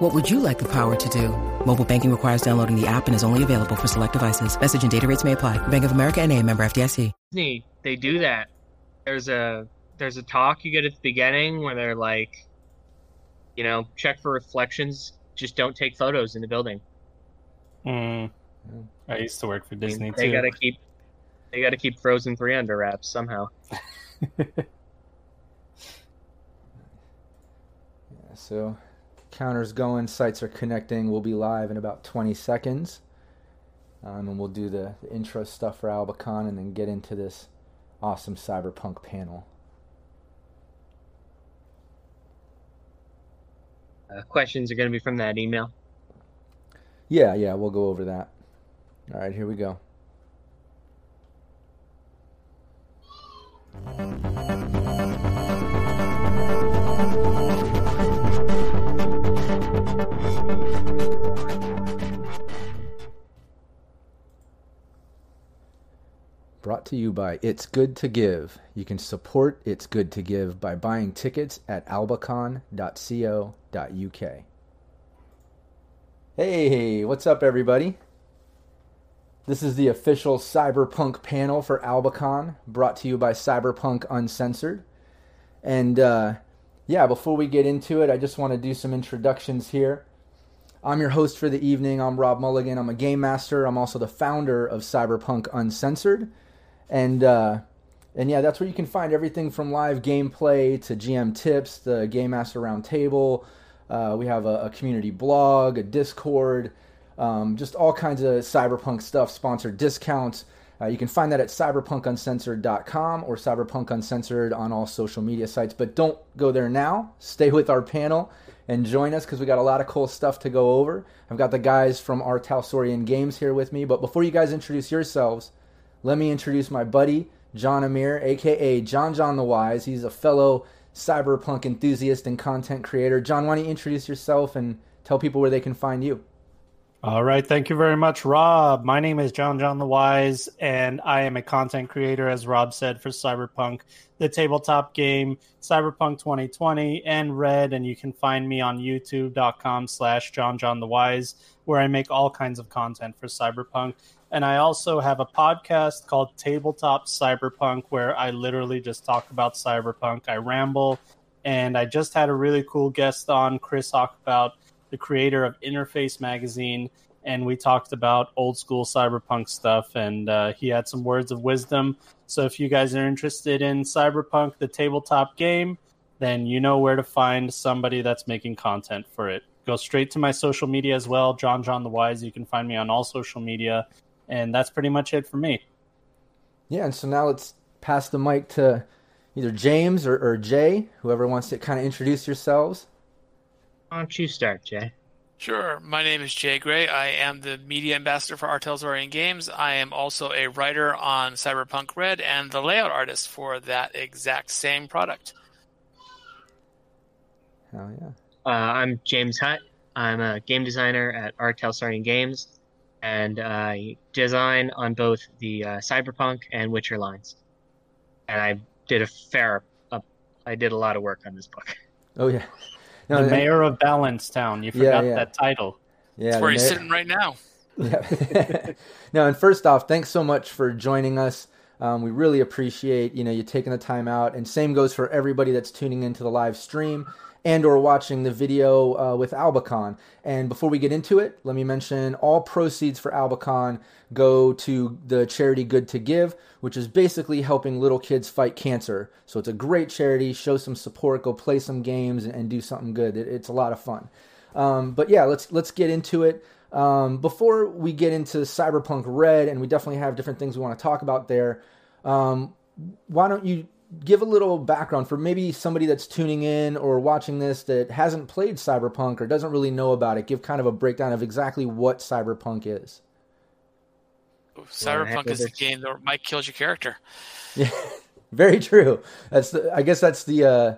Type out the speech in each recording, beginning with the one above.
What would you like the power to do? Mobile banking requires downloading the app and is only available for select devices. Message and data rates may apply. Bank of America and a member FDIC. Disney, they do that. There's a there's a talk you get at the beginning where they're like, you know, check for reflections. Just don't take photos in the building. Mm. I used to work for Disney I mean, they too. gotta keep they gotta keep Frozen three under wraps somehow. Yeah, so counter's going, sites are connecting. We'll be live in about 20 seconds. Um, and we'll do the, the intro stuff for Albacon and then get into this awesome cyberpunk panel. Uh, questions are gonna be from that email. Yeah, yeah, we'll go over that. All right, here we go. Brought to you by It's Good to Give. You can support It's Good to Give by buying tickets at albacon.co.uk. Hey, what's up, everybody? This is the official Cyberpunk panel for Albacon, brought to you by Cyberpunk Uncensored. And uh, yeah, before we get into it, I just want to do some introductions here. I'm your host for the evening. I'm Rob Mulligan. I'm a game master. I'm also the founder of Cyberpunk Uncensored. And uh, and yeah, that's where you can find everything from live gameplay to GM tips, the Game Master Roundtable. Uh, we have a, a community blog, a Discord, um, just all kinds of cyberpunk stuff, sponsored discounts. Uh, you can find that at cyberpunkuncensored.com or cyberpunkuncensored on all social media sites. But don't go there now. Stay with our panel and join us because we got a lot of cool stuff to go over. I've got the guys from R. Talsorian Games here with me. But before you guys introduce yourselves, let me introduce my buddy, John Amir, aka John John the Wise. He's a fellow cyberpunk enthusiast and content creator. John, why don't you introduce yourself and tell people where they can find you? All right, thank you very much, Rob. My name is John John the Wise, and I am a content creator, as Rob said, for Cyberpunk, the tabletop game, Cyberpunk 2020, and Red. And you can find me on YouTube.com slash John John the Wise, where I make all kinds of content for Cyberpunk. And I also have a podcast called Tabletop Cyberpunk, where I literally just talk about Cyberpunk. I ramble, and I just had a really cool guest on, Chris Hockabout, the creator of Interface Magazine, and we talked about old school cyberpunk stuff. And uh, he had some words of wisdom. So if you guys are interested in Cyberpunk, the tabletop game, then you know where to find somebody that's making content for it. Go straight to my social media as well, John John the Wise. You can find me on all social media, and that's pretty much it for me. Yeah, and so now let's pass the mic to either James or, or Jay, whoever wants to kind of introduce yourselves. Why don't you start, Jay? Sure. My name is Jay Gray. I am the media ambassador for Artels R. Talsorian Games. I am also a writer on Cyberpunk Red and the layout artist for that exact same product. Hell yeah. Uh, I'm James Hutt. I'm a game designer at R. Talsorian Games, and I design on both the uh, Cyberpunk and Witcher lines. And I did a fair, uh, I did a lot of work on this book. Oh yeah. the and- mayor of Balancetown. You forgot yeah. that title. Yeah, That's where he's mayor- sitting right now. Yeah. no, and first off, thanks so much for joining us. Um, we really appreciate you know you taking the time out, and same goes for everybody that's tuning into the live stream and or watching the video uh, with Albacon. And before we get into it, let me mention all proceeds for Albacon go to the charity Good to Give, which is basically helping little kids fight cancer. So it's a great charity. Show some support, go play some games, and do something good. It, it's a lot of fun. Um, but yeah, let's let's get into it. Um, before we get into Cyberpunk Red, and we definitely have different things we want to talk about there. Um, why don't you give a little background for maybe somebody that's tuning in or watching this that hasn't played Cyberpunk or doesn't really know about it? Give kind of a breakdown of exactly what Cyberpunk is. Cyberpunk is a game that might kill your character. Yeah, very true. That's the. I guess that's the uh,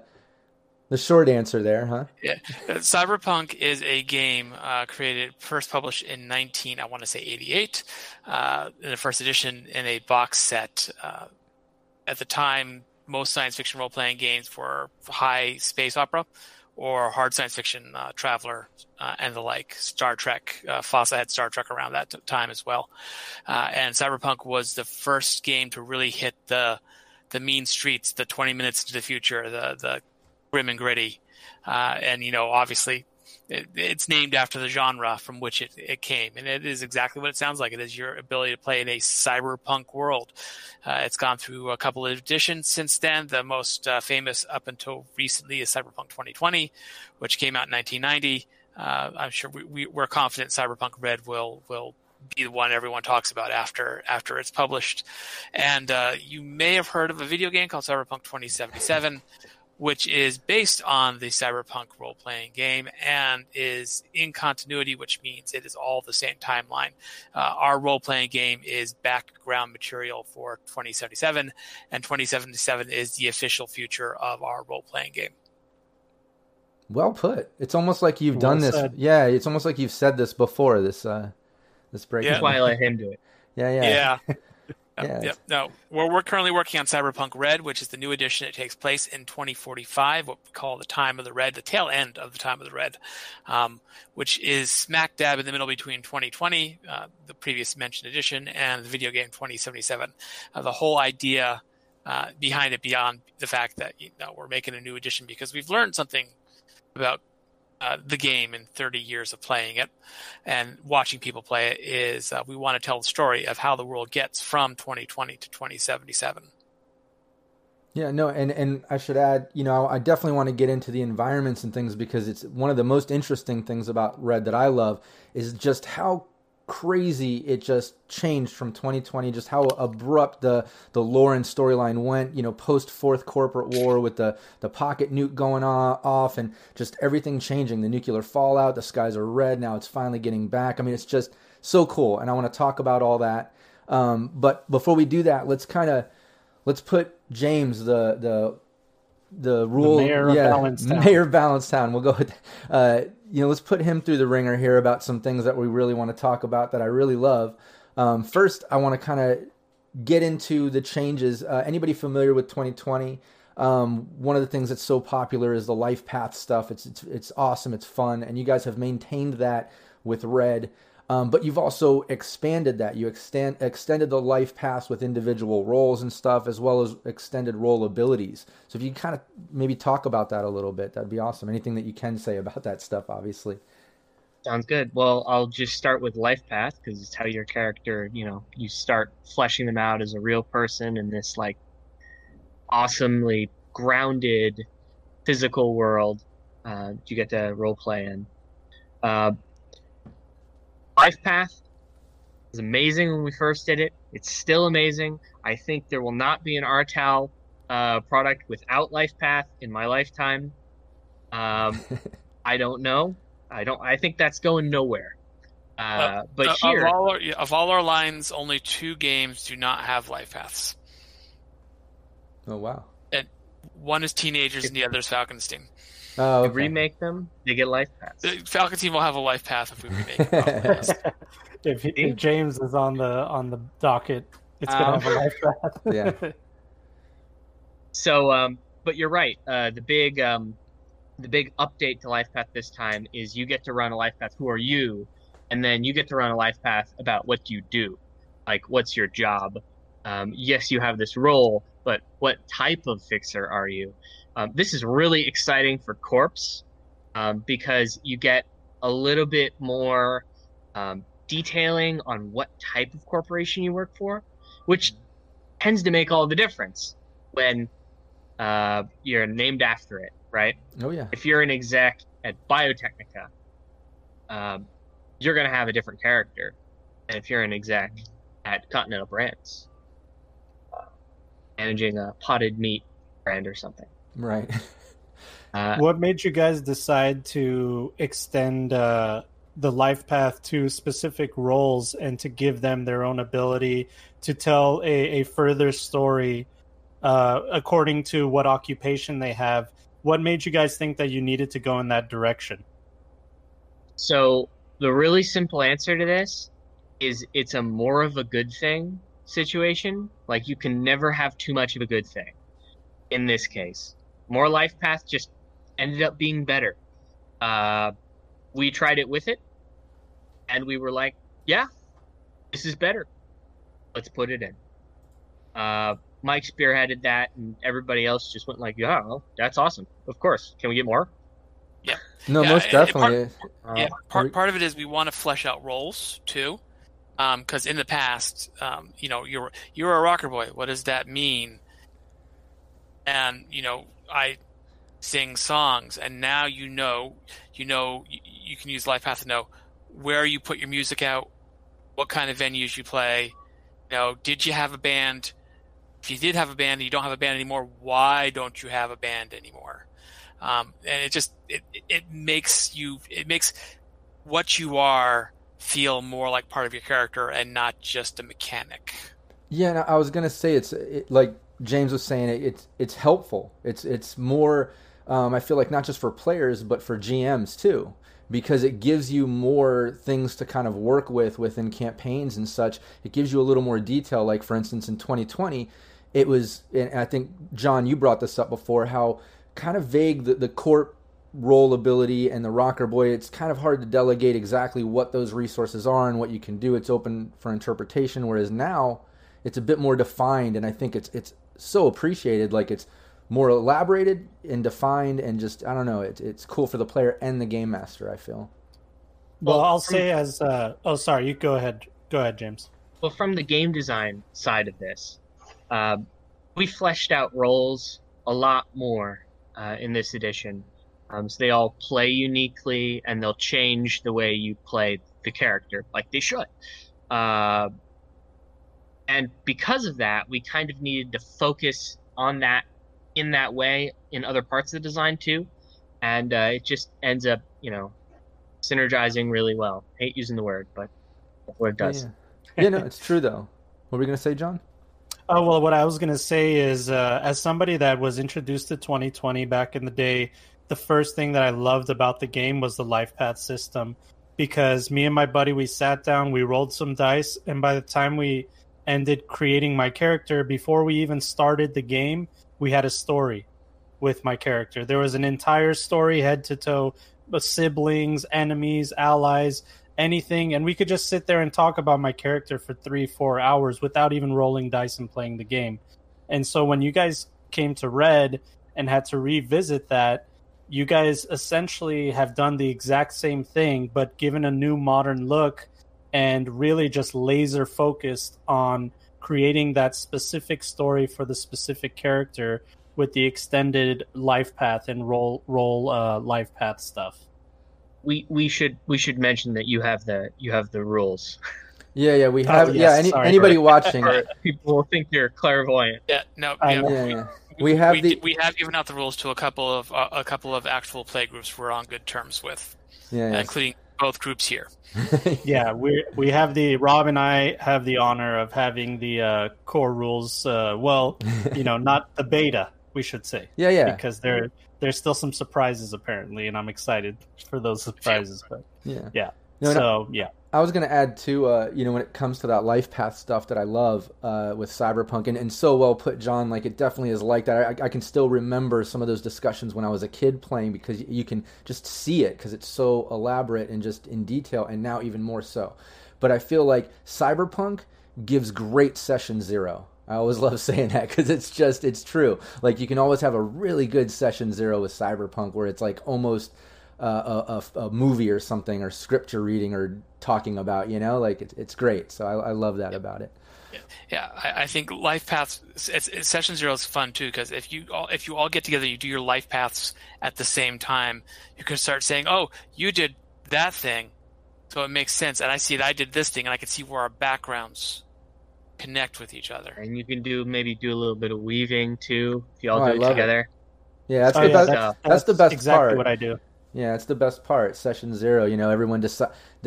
the short answer there, huh? Yeah, uh, Cyberpunk is a game uh, created first published in 19, I want to say 88, uh, in the first edition in a box set. Uh, at the time, most science fiction role playing games for high space opera or hard science fiction, uh, Traveller uh, and the like. Star Trek, uh, FASA had Star Trek around that t- time as well, uh, and Cyberpunk was the first game to really hit the the mean streets, the 20 minutes to the future, the the grim and gritty, uh, and you know obviously it, it's named after the genre from which it, it came, and it is exactly what it sounds like. It is your ability to play in a cyberpunk world. Uh, it's gone through a couple of editions since then. The most uh, famous up until recently is Cyberpunk 2020, which came out in 1990. Uh, I'm sure we, we, are confident Cyberpunk Red will will be the one everyone talks about after after it's published. And uh, you may have heard of a video game called Cyberpunk 2077 which is based on the cyberpunk role playing game and is in continuity, which means it is all the same timeline. Uh, our role playing game is background material for 2077, and 2077 is the official future of our role playing game. Well put. It's almost like you've well done this. Yeah, it's almost like you've said this before. This uh, this break. Yeah. That's why I let him do it. Yeah, yeah. Yeah. Yeah. Yep. No, we're, we're currently working on Cyberpunk Red, which is the new edition. It takes place in 2045, what we call the time of the red, the tail end of the time of the red, um, which is smack dab in the middle between 2020, uh, the previous mentioned edition, and the video game 2077. Uh, the whole idea uh, behind it, beyond the fact that you know, we're making a new edition because we've learned something about uh, the game in 30 years of playing it and watching people play it is uh, we want to tell the story of how the world gets from 2020 to 2077. Yeah, no, and and I should add, you know, I definitely want to get into the environments and things because it's one of the most interesting things about Red that I love is just how crazy it just changed from 2020 just how abrupt the the Lauren storyline went you know post fourth corporate war with the the pocket nuke going off and just everything changing. The nuclear fallout the skies are red now it's finally getting back. I mean it's just so cool and i want to talk about all that. Um, but before we do that let's kind of let's put james the the the rule the mayor yeah, of mayor of. We'll go with uh, you know, let's put him through the ringer here about some things that we really want to talk about that I really love. Um, first, I want to kind of get into the changes. Uh, anybody familiar with 2020? Um, one of the things that's so popular is the life path stuff. It's, it's it's awesome. It's fun, and you guys have maintained that with Red. Um, but you've also expanded that. You extend extended the life paths with individual roles and stuff, as well as extended role abilities. So if you kind of maybe talk about that a little bit, that'd be awesome. Anything that you can say about that stuff, obviously. Sounds good. Well, I'll just start with life path because it's how your character, you know, you start fleshing them out as a real person in this like awesomely grounded physical world uh, you get to role play in. Uh, Life Path was amazing when we first did it. It's still amazing. I think there will not be an RTAL uh, product without Life Path in my lifetime. Um, I don't know. I don't. I think that's going nowhere. Uh, uh, but uh, here, of all, our, of all our lines, only two games do not have life paths. Oh wow! And one is teenagers, and the other is Falkenstein. Oh, okay. remake them, they get life paths. Falkenstein will have a life path if we remake them. if, if, James is on the on the docket, it's gonna um, have a life path. yeah. So, um, but you're right. Uh, the big um, the big update to life path this time is you get to run a life path. Who are you? And then you get to run a life path about what you do, like what's your job. Um, yes, you have this role, but what type of fixer are you? Um, this is really exciting for Corpse um, because you get a little bit more um, detailing on what type of corporation you work for, which tends to make all the difference when uh, you're named after it, right? Oh, yeah. If you're an exec at Biotechnica, um, you're going to have a different character. And if you're an exec at Continental Brands, uh, managing a potted meat brand or something, Right. Uh, what made you guys decide to extend uh, the life path to specific roles and to give them their own ability to tell a, a further story uh, according to what occupation they have. What made you guys think that you needed to go in that direction? So the really simple answer to this is it's a more of a good thing situation. Like you can never have too much of a good thing. In this case, more life path just ended up being better. Uh, we tried it with it, and we were like, "Yeah, this is better. Let's put it in." Uh, Mike spearheaded that, and everybody else just went like, "Yeah, well, that's awesome. Of course. Can we get more?" Yeah. No, Yeah, most and- and definitely. Uh, yeah, part part of it is we want to flesh out roles too, because in the past, um, you know, you're you're a rocker boy. What does that mean? And you know, I sing songs, and now you know, you know, you, you can use LifePath to know where you put your music out, what kind of venues you play. You know, did you have a band? If you did have a band and you don't have a band anymore, why don't you have a band anymore? Um, and it just it, it makes you it makes what you are feel more like part of your character and not just a mechanic. Yeah, I was gonna say it's it, like James was saying. It, it's it's helpful. It's it's more. Um, I feel like not just for players but for GMs too, because it gives you more things to kind of work with within campaigns and such. It gives you a little more detail. Like for instance, in 2020, it was. And I think John, you brought this up before. How kind of vague the, the corp role ability and the rocker boy it's kind of hard to delegate exactly what those resources are and what you can do it's open for interpretation whereas now it's a bit more defined and i think it's it's so appreciated like it's more elaborated and defined and just i don't know it's it's cool for the player and the game master i feel Well, Well, I'll from- say as uh, oh, sorry, you go ahead. Go ahead, James. Well, from the game design side of this, uh, we fleshed out roles a lot more uh, in this edition. Um, so they all play uniquely, and they'll change the way you play the character, like they should. Uh, and because of that, we kind of needed to focus on that in that way in other parts of the design too, and uh, it just ends up, you know, synergizing really well. hate using the word, but that's what it does. yeah, yeah no it's true though. What were we going to say john? Oh well, what I was gonna say is, uh, as somebody that was introduced to 2020 back in the day, the first thing that I loved about the game was the life path system, because me and my buddy we sat down, we rolled some dice, and by the time we ended creating my character, before we even started the game, we had a story with my character. There was an entire story, head to toe, siblings, enemies, allies, anything. And we could just sit there and talk about my character for three four hours without even rolling dice and playing the game. And so when you guys came to red and had to revisit that you guys essentially have done the exact same thing but given a new modern look and really just laser focused on creating that specific story for the specific character with the extended life path and roll roll uh, life path stuff we we should we should mention that you have the you have the rules. yeah yeah we Oh, have yeah any, sorry. anybody watching people will think you're clairvoyant. Yeah, no, yeah, know. yeah, we, yeah. We have we, the- we have given out the rules to a couple of uh, a couple of actual play groups we're on good terms with, yeah, yeah. including both groups here. yeah, we we have the Rob and I have the honor of having the uh, core rules. Uh, well, you know, not the beta, we should say, yeah yeah because there there's still some surprises apparently, and I'm excited for those surprises. But yeah yeah, No, no. so yeah, I was going to add too, uh, you know, when it comes to that life path stuff that I love uh, with Cyberpunk, and, and so well put, John. Like it definitely is like that. I, I can still remember some of those discussions when I was a kid playing because you can just see it because it's so elaborate and just in detail, and now even more so. But I feel like Cyberpunk gives great session zero. I always love saying that because it's just it's true. Like you can always have a really good session zero with Cyberpunk where it's like almost uh, a, a, a movie or something or scripture reading or talking about. You know, like it's it's great. So I, I love that about it. Yeah, I, I think life paths. It's, it's, session zero is fun too because if you all if you all get together, you do your life paths at the same time. You can start saying, "Oh, you did that thing," so it makes sense. And I see that I did this thing, and I can see where our backgrounds connect with each other. And you can do maybe do a little bit of weaving too if you all Oh, I do it love it. together. Yeah, that's Oh, the yeah, best. that's- that's the best exactly part. what I do. Yeah, it's the best part. Session zero, you know, everyone just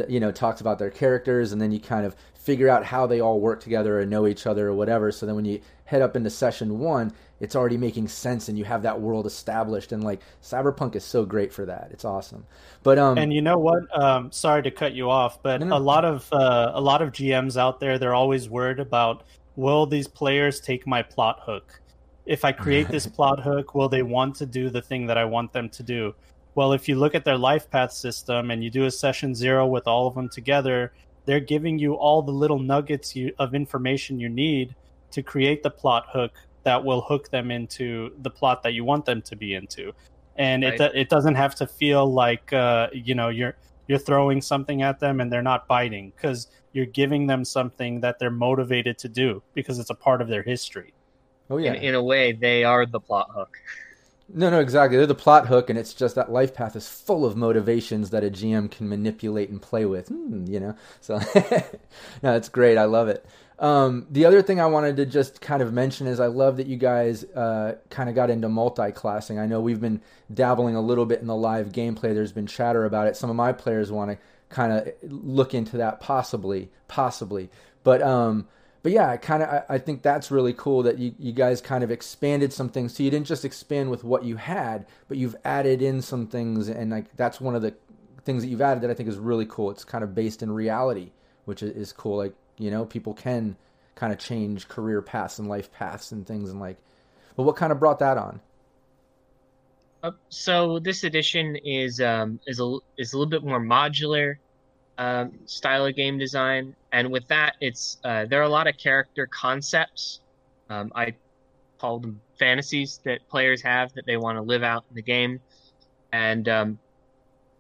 you know talks about their characters, and then you kind of figure out how they all work together and know each other or whatever. So then when you head up into session one, it's already making sense, and you have that world established. And like Cyberpunk is so great for that. It's awesome. But um, and you know what? Um, sorry to cut you off, but no, no. a lot of uh, a lot of GMs out there, they're always worried about will these players take my plot hook? If I create this plot hook, will they want to do the thing that I want them to do? Well, if you look at their life path system and you do a session zero with all of them together, they're giving you all the little nuggets you, of information you need to create the plot hook that will hook them into the plot that you want them to be into. And right. it it doesn't have to feel like uh, you know you're you're throwing something at them and they're not biting because you're giving them something that they're motivated to do because it's a part of their history. Oh yeah. In, in a way, they are the plot hook. No, no, exactly. They're the plot hook, and it's just that life path is full of motivations that a GM can manipulate and play with. Mm, you know, so no, it's great. I love it. Um, the other thing I wanted to just kind of mention is I love that you guys uh, kind of got into multi-classing. I know we've been dabbling a little bit in the live gameplay. There's been chatter about it. Some of my players want to kind of look into that possibly, possibly. But um, but yeah, I kind of I, I, think that's really cool that you, you guys kind of expanded some things. So you didn't just expand with what you had, but you've added in some things, and like that's one of the things that you've added that I think is really cool. It's kind of based in reality, which is, is cool. Like you know, people can kind of change career paths and life paths and things, and like, but what kind of brought that on? Uh, so this edition is um, is a is a little bit more modular um, style of game design, and with that, it's uh, there are a lot of character concepts. Um, I call them fantasies that players have that they want to live out in the game, and um,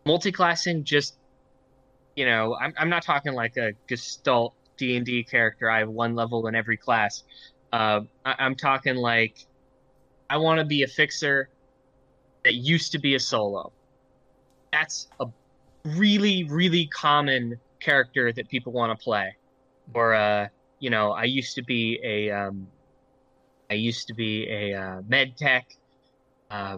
multi-classing just you know I'm I'm not talking like a Gestalt D and D character. I have one level in every class. Uh, I, I'm talking like I want to be a fixer that used to be a solo. That's a really really common character that people want to play. Or uh you know i used to be a um i used to be a uh, med tech uh,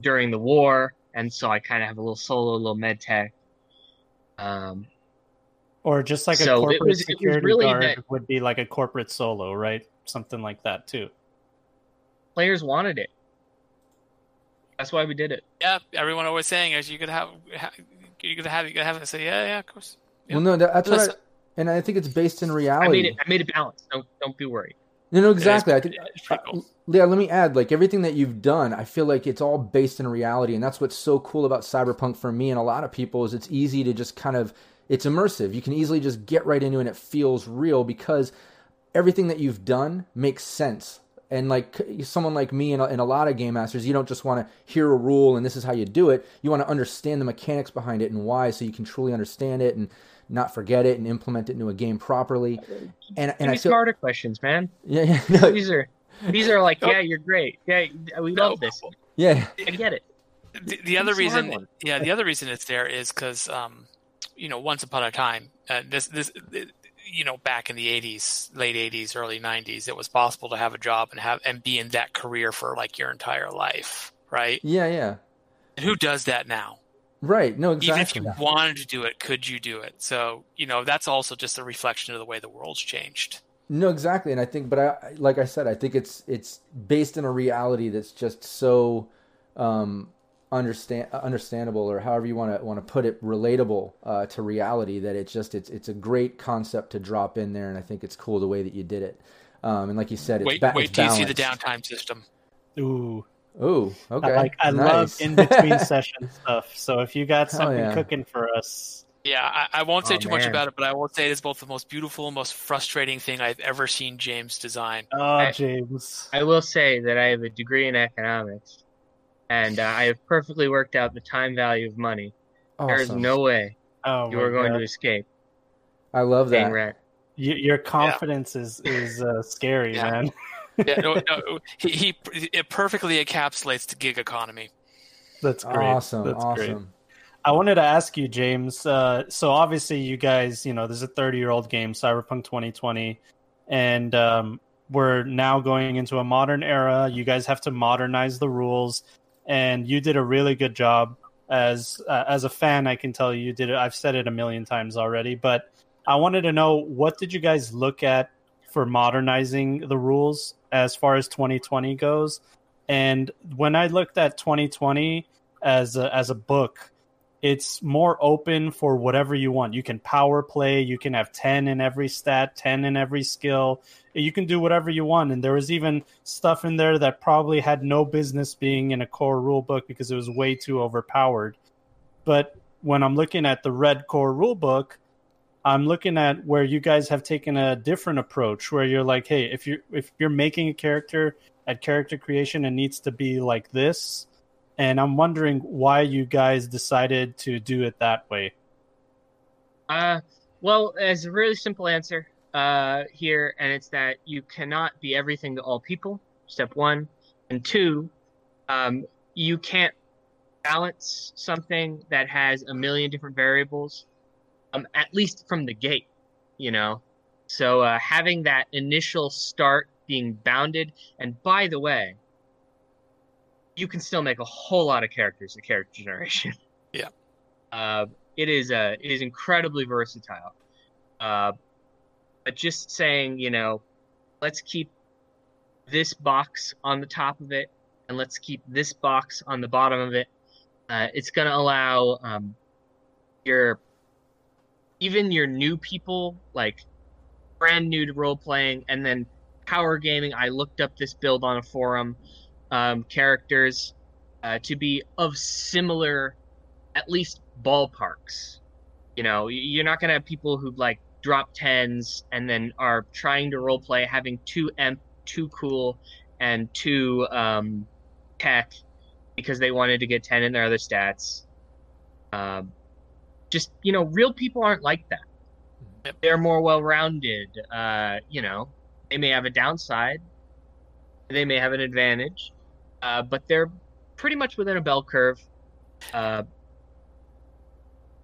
during the war. And so i kind of have a little solo little med tech. Um or just like so a corporate was, security really guard that, would be like a corporate solo right? Something like that too. Players wanted it. That's why we did it. Yeah, everyone always saying is you could have, you could have you could have it say yeah yeah of course. Yeah. Well, no, that's what I, and I think it's based in reality. I made it. I made it balanced. Don't don't be worried. No, no, exactly. I think, uh, cool. yeah. Let me add, like everything that you've done, I feel like it's all based in reality, and that's what's so cool about cyberpunk for me and a lot of people is it's easy to just kind of it's immersive. You can easily just get right into it, and it feels real because everything that you've done makes sense and like someone like me and a, and a lot of game masters you don't just want to hear a rule and this is how you do it. You want to understand the mechanics behind it and why so you can truly understand it and not forget it and implement it into a game properly. And and I feel, smarter questions man. Yeah, yeah no. these are these are like yeah you're great. Yeah we love this. Yeah. I get it. The, the other reason yeah the other reason it's there is because um you know once upon a time uh, this this you know back in the 80s late 80s early 90s it was possible to have a job and have and be in that career for like your entire life right? Yeah yeah. And who does that now? Right. No exactly even if you wanted to do it could you do it? So you know that's also just a reflection of the way the world's changed. No exactly. And i think but i like i said i think it's it's based in a reality that's just so um understand understandable or however you want to want to put it relatable uh, to reality that it's just it's it's a great concept to drop in there and I think it's cool the way that you did it. Um, and like you said it's wait ba- wait till you see the downtime system. Ooh. Ooh okay. I like I nice. love in between session stuff. So if you got something yeah. cooking for us. Yeah I, I won't say oh, too man. much about it but I will say it is both the most beautiful most frustrating thing I've ever seen James design. Oh I, James. I will say that I have a degree in economics and uh, I have perfectly worked out the time value of money. Awesome. There is no way oh you are going God. to escape. I love that. Rat. your confidence yeah. is is uh, scary, yeah. man. yeah, no, no, he, he it perfectly encapsulates the gig economy. That's great. Awesome, That's awesome. Great. I wanted to ask you, James. Uh, so obviously, you guys, you know, this is a 30 year old game, Cyberpunk 2020, and um, we're now going into a modern era. You guys have to modernize the rules and you did a really good job as uh, as a fan, I can tell you, you did it. I've said it a million times already, but I wanted to know what did you guys look at for modernizing the rules as far as 2020 goes? And when I looked at 2020 as a, as a book, it's more open for whatever you want. You can power play, you can have 10 in every stat, 10 in every skill. You can do whatever you want. And there was even stuff in there that probably had no business being in a core rule book because it was way too overpowered. But when I'm looking at the red core rule book, I'm looking at where you guys have taken a different approach where you're like, hey, if you're if you're making a character at character creation, it needs to be like this and I'm wondering why you guys decided to do it that way. Uh, well, as a really simple answer uh, here, and it's that you cannot be everything to all people. Step one, and two, um, you can't balance something that has a million different variables, um, at least from the gate, you know. So uh, having that initial start being bounded, and by the way, you can still make a whole lot of characters in character generation. Yeah. Uh, it is uh, it is incredibly versatile. Uh, but just saying, you know, let's keep this box on the top of it, and let's keep this box on the bottom of it. Uh, it's going to allow um, your even your new people, like brand new to role playing, and then power gaming. I looked up this build on a forum um, characters uh, to be of similar, at least ballparks. You know, you're not gonna have people who like drop tens and then are trying to role play having two emp, two cool, and two um, tech because they wanted to get ten in their other stats. Um, just you know, real people aren't like that. Yep. They're more well-rounded. Uh, you know, they may have a downside, they may have an advantage, uh, but they're pretty much within a bell curve. Uh,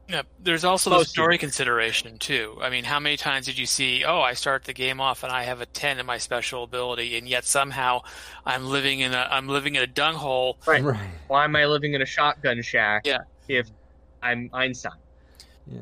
yeah, there's also the story consideration too. I mean, how many times did you see? Oh, I start the game off and I have a ten in my special ability, and yet somehow I'm living in a I'm living in a dung hole. Right. right. Why am I living in a shotgun shack? Yeah. If I'm Einstein.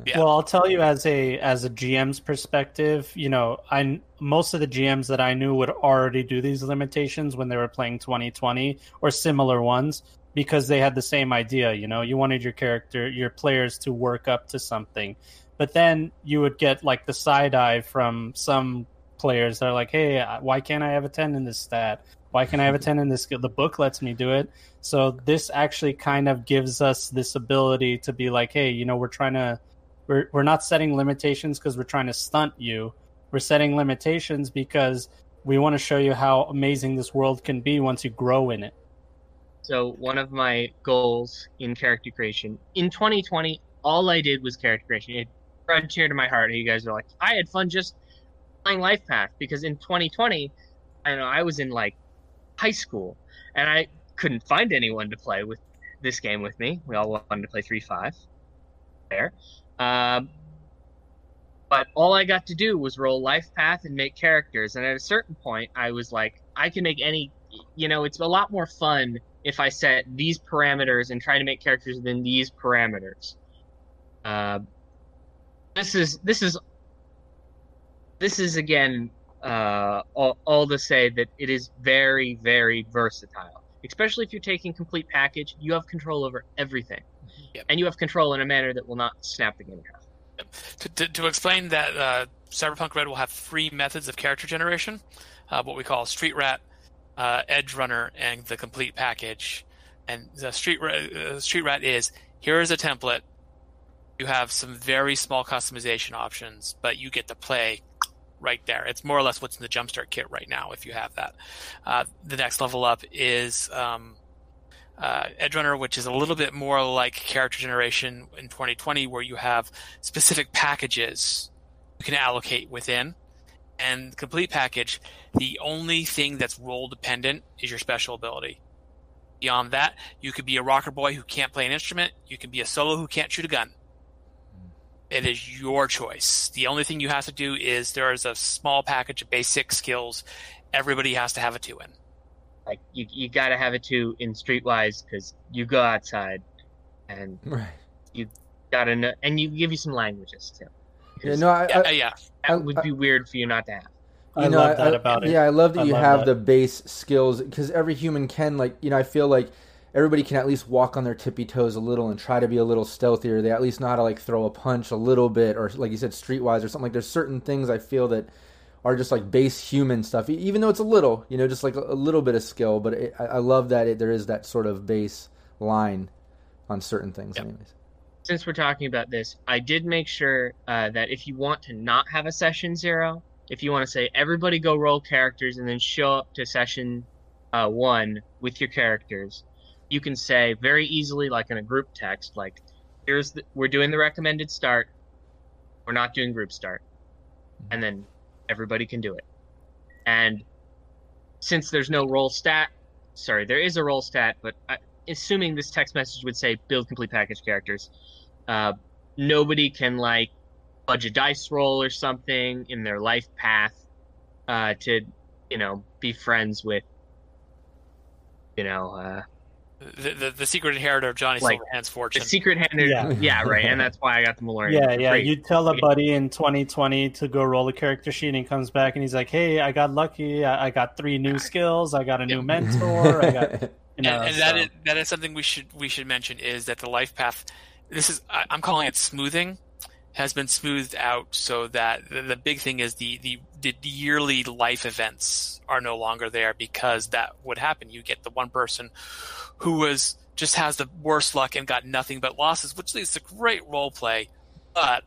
Yeah. Well, I'll tell you as a as a GM's perspective, you know, I most of the GMs that I knew would already do these limitations when they were playing 2020 or similar ones because they had the same idea, you know, you wanted your character, your players to work up to something. But then you would get like the side eye from some players that are like, "Hey, why can't I have a 10 in this stat? Why can't I have a 10 in this skill? The book lets me do it." So this actually kind of gives us this ability to be like, "Hey, you know, we're trying to we're we're not setting limitations because we're trying to stunt you. We're setting limitations because we want to show you how amazing this world can be once you grow in it. So one of my goals in character creation in 2020, all I did was character creation. It brought tear to my heart. You guys are like, I had fun just playing Life Path because in 2020, I know I was in like high school and I couldn't find anyone to play with this game with me. We all wanted to play three five there. Um, but all I got to do was roll life path and make characters. And at a certain point, I was like, I can make any. You know, it's a lot more fun if I set these parameters and try to make characters within these parameters. Uh, this is this is this is again uh, all, all to say that it is very very versatile. Especially if you're taking complete package, you have control over everything. Yep. And you have control in a manner that will not snap the game in half. Yep. To, to, to, explain that, uh, Cyberpunk Red will have three methods of character generation uh, what we call Street Rat, uh, Edge Runner, and the complete package. And the Street, uh, Street Rat is here is a template. You have some very small customization options, but you get to play right there. It's more or less what's in the Jumpstart kit right now, if you have that. Uh, the next level up is um, uh, Edgerunner, which is a little bit more like character generation in 2020, where you have specific packages you can allocate within. And complete package, the only thing that's role dependent is your special ability. Beyond that, you could be a rocker boy who can't play an instrument. You can be a solo who can't shoot a gun. It is your choice. The only thing you have to do is there is a small package of basic skills. Everybody has to have a two in. Like you, you got to have it too in Streetwise because you go outside and Right. You gotta know, and you give you some languages too. Yeah, 'Cause no, I, Yeah, I, yeah. that I- would be weird for you not to have. I you know, love that I- about it. Yeah, I love that I you love have that. the base skills because every human can like you know I feel like everybody can at least walk on their tippy toes a little and try to be a little stealthier. They at least know how to like throw a punch a little bit or like you said streetwise or something like. There's certain things I feel that are just like base human stuff, e- even though it's a little, you know, just like a, a little bit of skill. But it, I, I love that it, there is that sort of base line on certain things, Yep. anyways. Since we're talking about this, I did make sure uh, that if you want to not have a session zero, if you want to say everybody go roll characters and then show up to session uh, one with your characters, you can say very easily, like in a group text, like, "Here's the, we're doing the recommended start. We're not doing group start," and then everybody can do it. And since there's no roll stat, sorry, there is a roll stat, but I, assuming this text message would say build complete package characters, uh, nobody can like fudge a dice roll or something in their life path uh, to, you know, be friends with, you know, uh, The, the, the secret inheritor of Johnny Like, Silverhand's the fortune. secret handed. Yeah. Yeah. right. And that's why I got the Malorian. Yeah, yeah. free. You tell a buddy in 2020 to go roll a character sheet, and he comes back and he's like, "Hey, I got lucky. I, I got three new skills. I got a new mentor. I got, you know." and, and so- is that is something we should we should mention is that the life path. This is I, I'm calling it smoothing, has been smoothed out so that the, the big thing is the, the the yearly life events are no longer there because that would happen. You get the one person who was just has the worst luck and got nothing but losses, which leads to great role play, but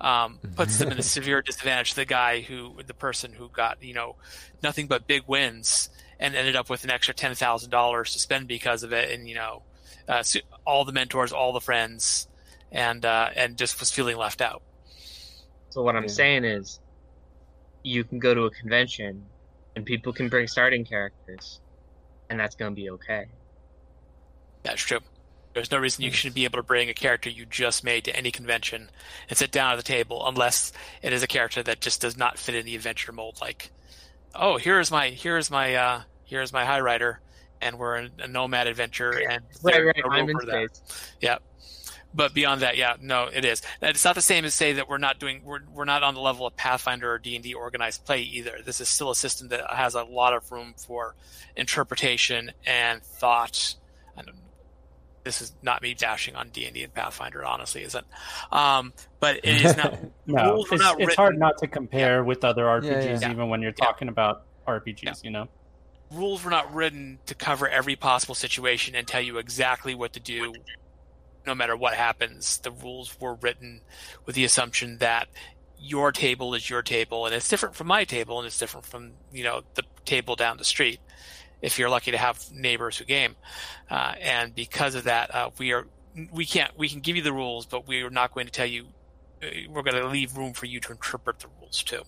um, puts them in a severe disadvantage. The guy who the person who got you know nothing but big wins and ended up with an extra ten thousand dollars to spend because of it, and you know, uh, all the mentors, all the friends, and uh, and just was feeling left out. So what I'm Yeah. saying is, you can go to a convention, and people can bring starting characters, and that's gonna be okay. That's true. There's no reason you shouldn't be able to bring a character you just made to any convention and sit down at the table, unless it is a character that just does not fit in the adventure mold. Like, oh, here's my here's my uh, here's my high rider, and we're in a nomad adventure, and Right, right. a I'm in rover there. space. Yeah. But beyond that, yeah, no, it is. And It's not the same as say that we're not doing we're we're not on the level of Pathfinder or D and D organized play either. This is still a system that has a lot of room for interpretation and thought. And this is not me dashing on D and D and Pathfinder, honestly, isn't. Um, but it is not. no, it's, not it's hard not to compare with other RPGs, yeah. even when you're Yeah. talking about RPGs. You know. rules were not written to cover every possible situation and tell you exactly what to do no matter what happens. The rules were written with the assumption that your table is your table and it's different from my table and it's different from, you know, the table down the street if you're lucky to have neighbors who game. Uh, and because of that, uh, we are, we can't, we can give you the rules, but we are not going to tell you, uh, we're going to leave room for you to interpret the rules too.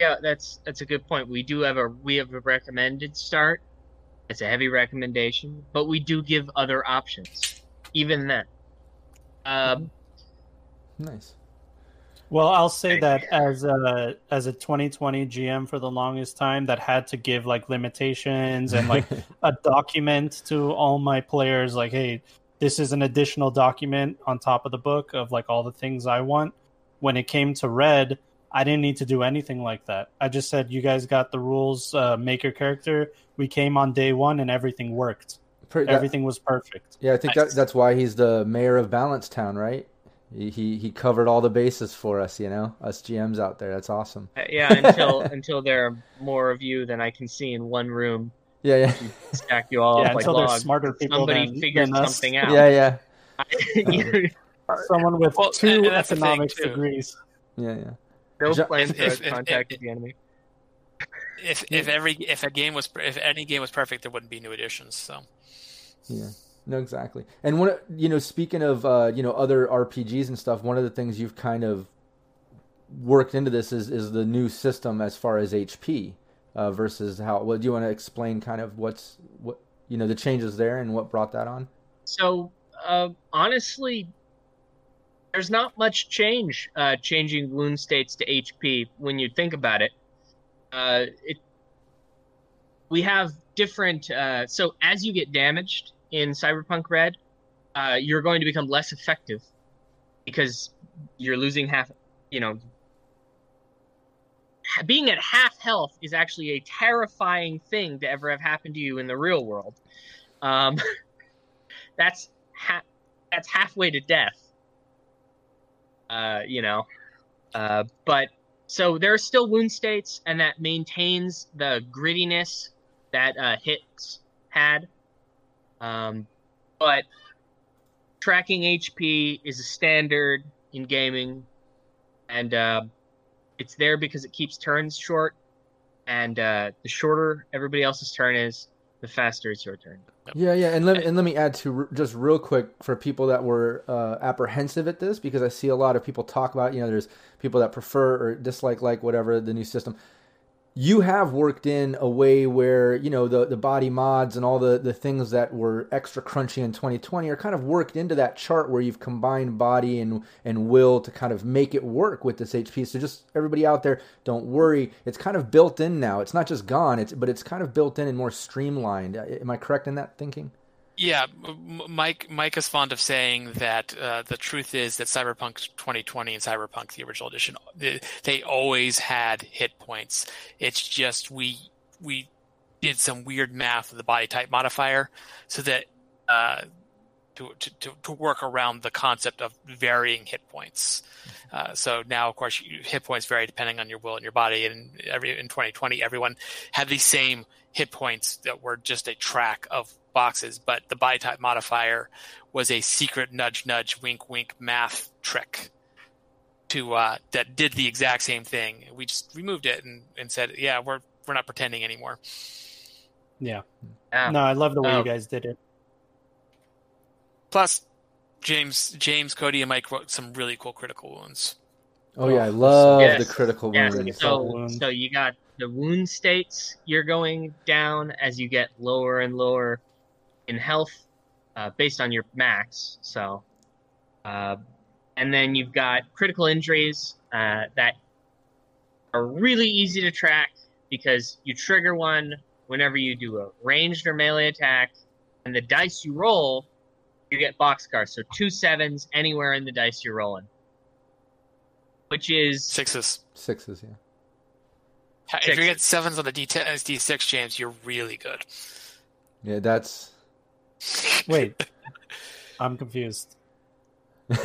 Yeah, that's that's a good point. We do have a we have a recommended start. It's a heavy recommendation, but we do give other options. Even then, um, nice. Well, I'll say that as a as a 2020 GM for the longest time, that had to give like limitations and like a document to all my players, like, hey, this is an additional document on top of the book of like all the things I want. When it came to red, I didn't need to do anything like that. I just said, you guys got the rules, uh, make your character. We came on day one and everything worked. Pre- that- Everything was perfect. yeah, I think Nice. that, that's why he's the mayor of Balancetown, right? He, he he covered all the bases for us, you know, us GMs out there. That's awesome. uh, yeah, until until there are more of you than I can see in one room, Yeah, yeah, stack you all yeah, up like until there's logs. smarter people Somebody than, figures than us. something out. yeah, yeah, You- Someone with Well, two and that's the thing, economics degrees. yeah, yeah. no Jo- plan If- for if- if- contact if- with the enemy. If, if every, if a game was, if any game was perfect, there wouldn't be new additions. So. Yeah. No, exactly. And one, you know, speaking of, uh, you know, other RPGs and stuff, one of the things you've kind of worked into this is is the new system as far as HP uh, versus how. What do you want to explain? Kind of what's what you know the changes there and what brought that on. So uh, honestly, there's not much change uh, changing wound states to HP when you think about it. Uh, it we have different. Uh, so as you get damaged in Cyberpunk Red, uh, you're going to become less effective because you're losing half. You know, being at half health is actually a terrifying thing to ever have happened to you in the real world. Um, that's ha- that's halfway to death. Uh, you know, uh, but so there are still wound states, and that maintains the grittiness that uh, hits had. Um, but tracking HP is a standard in gaming, and uh, it's there because it keeps turns short. And uh, the shorter everybody else's turn is, the faster it's your turn. Yeah, yeah, and let me, and let me add to just real quick for people that were uh, apprehensive at this because I see a lot of people talk about you know there's people that prefer or dislike like whatever the new system. You have worked in a way where you know the the body mods and all the the things that were extra crunchy in 2020 are kind of worked into that chart where you've combined body and and will to kind of make it work with this HP. So just everybody out there, don't worry, it's kind of built in now. It's not just gone, it's but it's kind of built in and more streamlined. Uh, am I correct in that thinking? Yeah, Mike. Mike is fond of saying that uh, the truth is that Cyberpunk 2020 and Cyberpunk the original edition they, they always had hit points. It's just we we did some weird math with the body type modifier so that uh, to, to to work around the concept of varying hit points. Uh, so now, of course, you, hit points vary depending on your will and your body. And every in 2020, everyone had the same hit points that were just a track of boxes, but the body type modifier was a secret nudge nudge wink wink math trick to uh, that did the exact same thing. We just removed it and, and said, yeah, we're we're not pretending anymore. Yeah. Yeah. No, I love the way Oh. you guys did it. Plus, James James Cody and Mike wrote some really cool critical wounds. Oh yeah, I love Yes. the critical Yeah, wounds. so so you got the wound states you're going down as you get lower and lower in health, uh, based on your max. So, uh, and then you've got critical injuries uh, that are really easy to track because you trigger one whenever you do a ranged or melee attack, and the dice you roll, you get boxcars. So two sevens anywhere in the dice you're rolling, which is Sixes. Sixes, yeah. If Six. you get sevens on the D10 as uh, D6, James, you're really good. Yeah, that's. Wait, I'm confused. two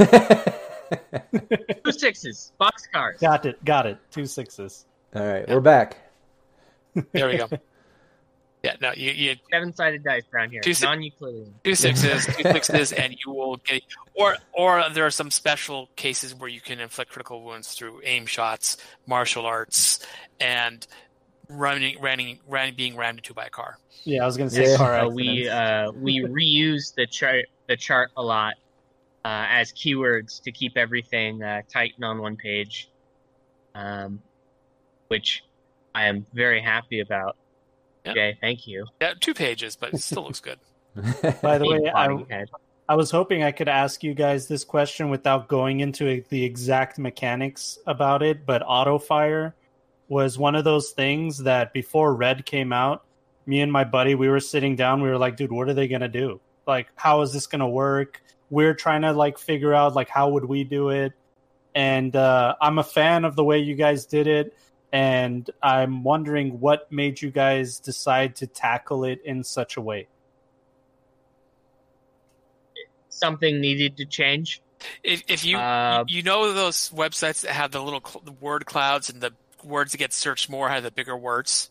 sixes, boxcars. Got it. Got it. Two sixes. All right, we're back. There we go. yeah, no, you, you seven-sided dice down here, Two si- non-Euclidean. two sixes, two sixes, and you will get. Or, or there are some special cases where you can inflict critical wounds through aim shots, martial arts, and running, running, running being rammed into by a car. Yeah, I was gonna say Yeah. car Uh, we uh, we reuse the chart the chart a lot uh, as keywords to keep everything uh, tight and on one page, um, which I am very happy about. Yeah. Jay, thank you. Yeah, two pages, but it still looks good. By the way, I. I was hoping I could ask you guys this question without going into the exact mechanics about it, but auto fire was one of those things that before Red came out, me and my buddy, we were sitting down, we were like, dude, what are they gonna do? Like, how is this gonna work? We're trying to like figure out like how would we do it. And uh, I'm a fan of the way you guys did it, and I'm wondering what made you guys decide to tackle it in such a way. Something needed to change. If, if you Uh, you know those websites that have the little cl- the word clouds and the words that get searched more have the bigger words.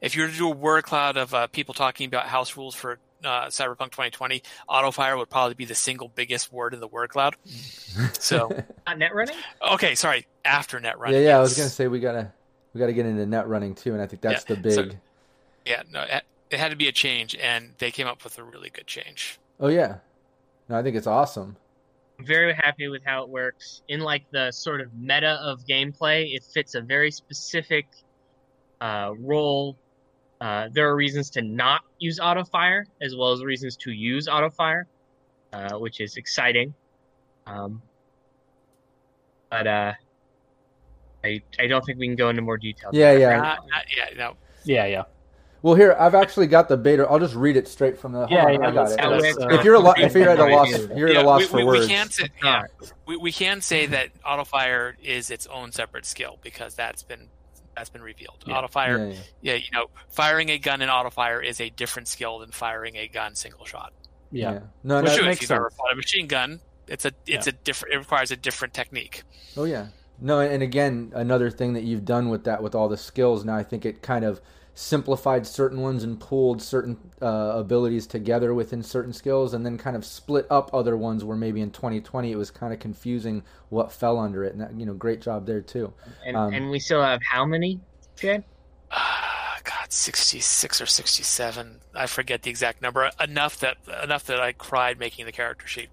If you were to do a word cloud of uh, people talking about house rules for uh, Cyberpunk 2020, autofire would probably be the single biggest word in the word cloud. So Not net running. okay, sorry, after net yeah, running. yeah. I was gonna say we gotta we gotta get into net running too, and I think that's Yeah, the big. so- Yeah, no, it it had to be a change, and they came up with a really good change. oh yeah, no, I think it's awesome. I'm very happy with how it works. In like the sort of meta of gameplay, it fits a very specific uh, role. Uh, there are reasons to not use auto fire, as well as reasons to use auto fire, uh, which is exciting. Um, but uh, I I don't think we can go into more detail. Yeah, yeah. Not- not- yeah, no, Yeah, yeah. Well, here I've actually got the beta. I'll just read it straight from the. Yeah, on, yeah, I got it. go. Let's, uh, if you're a lo- if you're at a loss, you're at a loss we, for we, words. We can say, yeah, we, we can say that autofire is its own separate skill because that's been that's been revealed. Yeah. Autofire, Yeah, yeah. yeah, you know, firing a gun in autofire is a different skill than firing a gun single shot. Yeah. No, Well, no. Which sure, makes if you've ever sense. fought a machine gun, it's a it's a different. It requires a different technique. Oh yeah. No, and again, another thing that you've done with that, with all the skills, now I think it kind of simplified certain ones and pulled certain uh, abilities together within certain skills, and then kind of split up other ones where maybe in 2020 it was kind of confusing what fell under it. And that, you know, great job there too. And, Um, and we still have how many, Jed? Ah, God, sixty six or sixty seven. I forget the exact number. Enough that enough that I cried making the character sheet.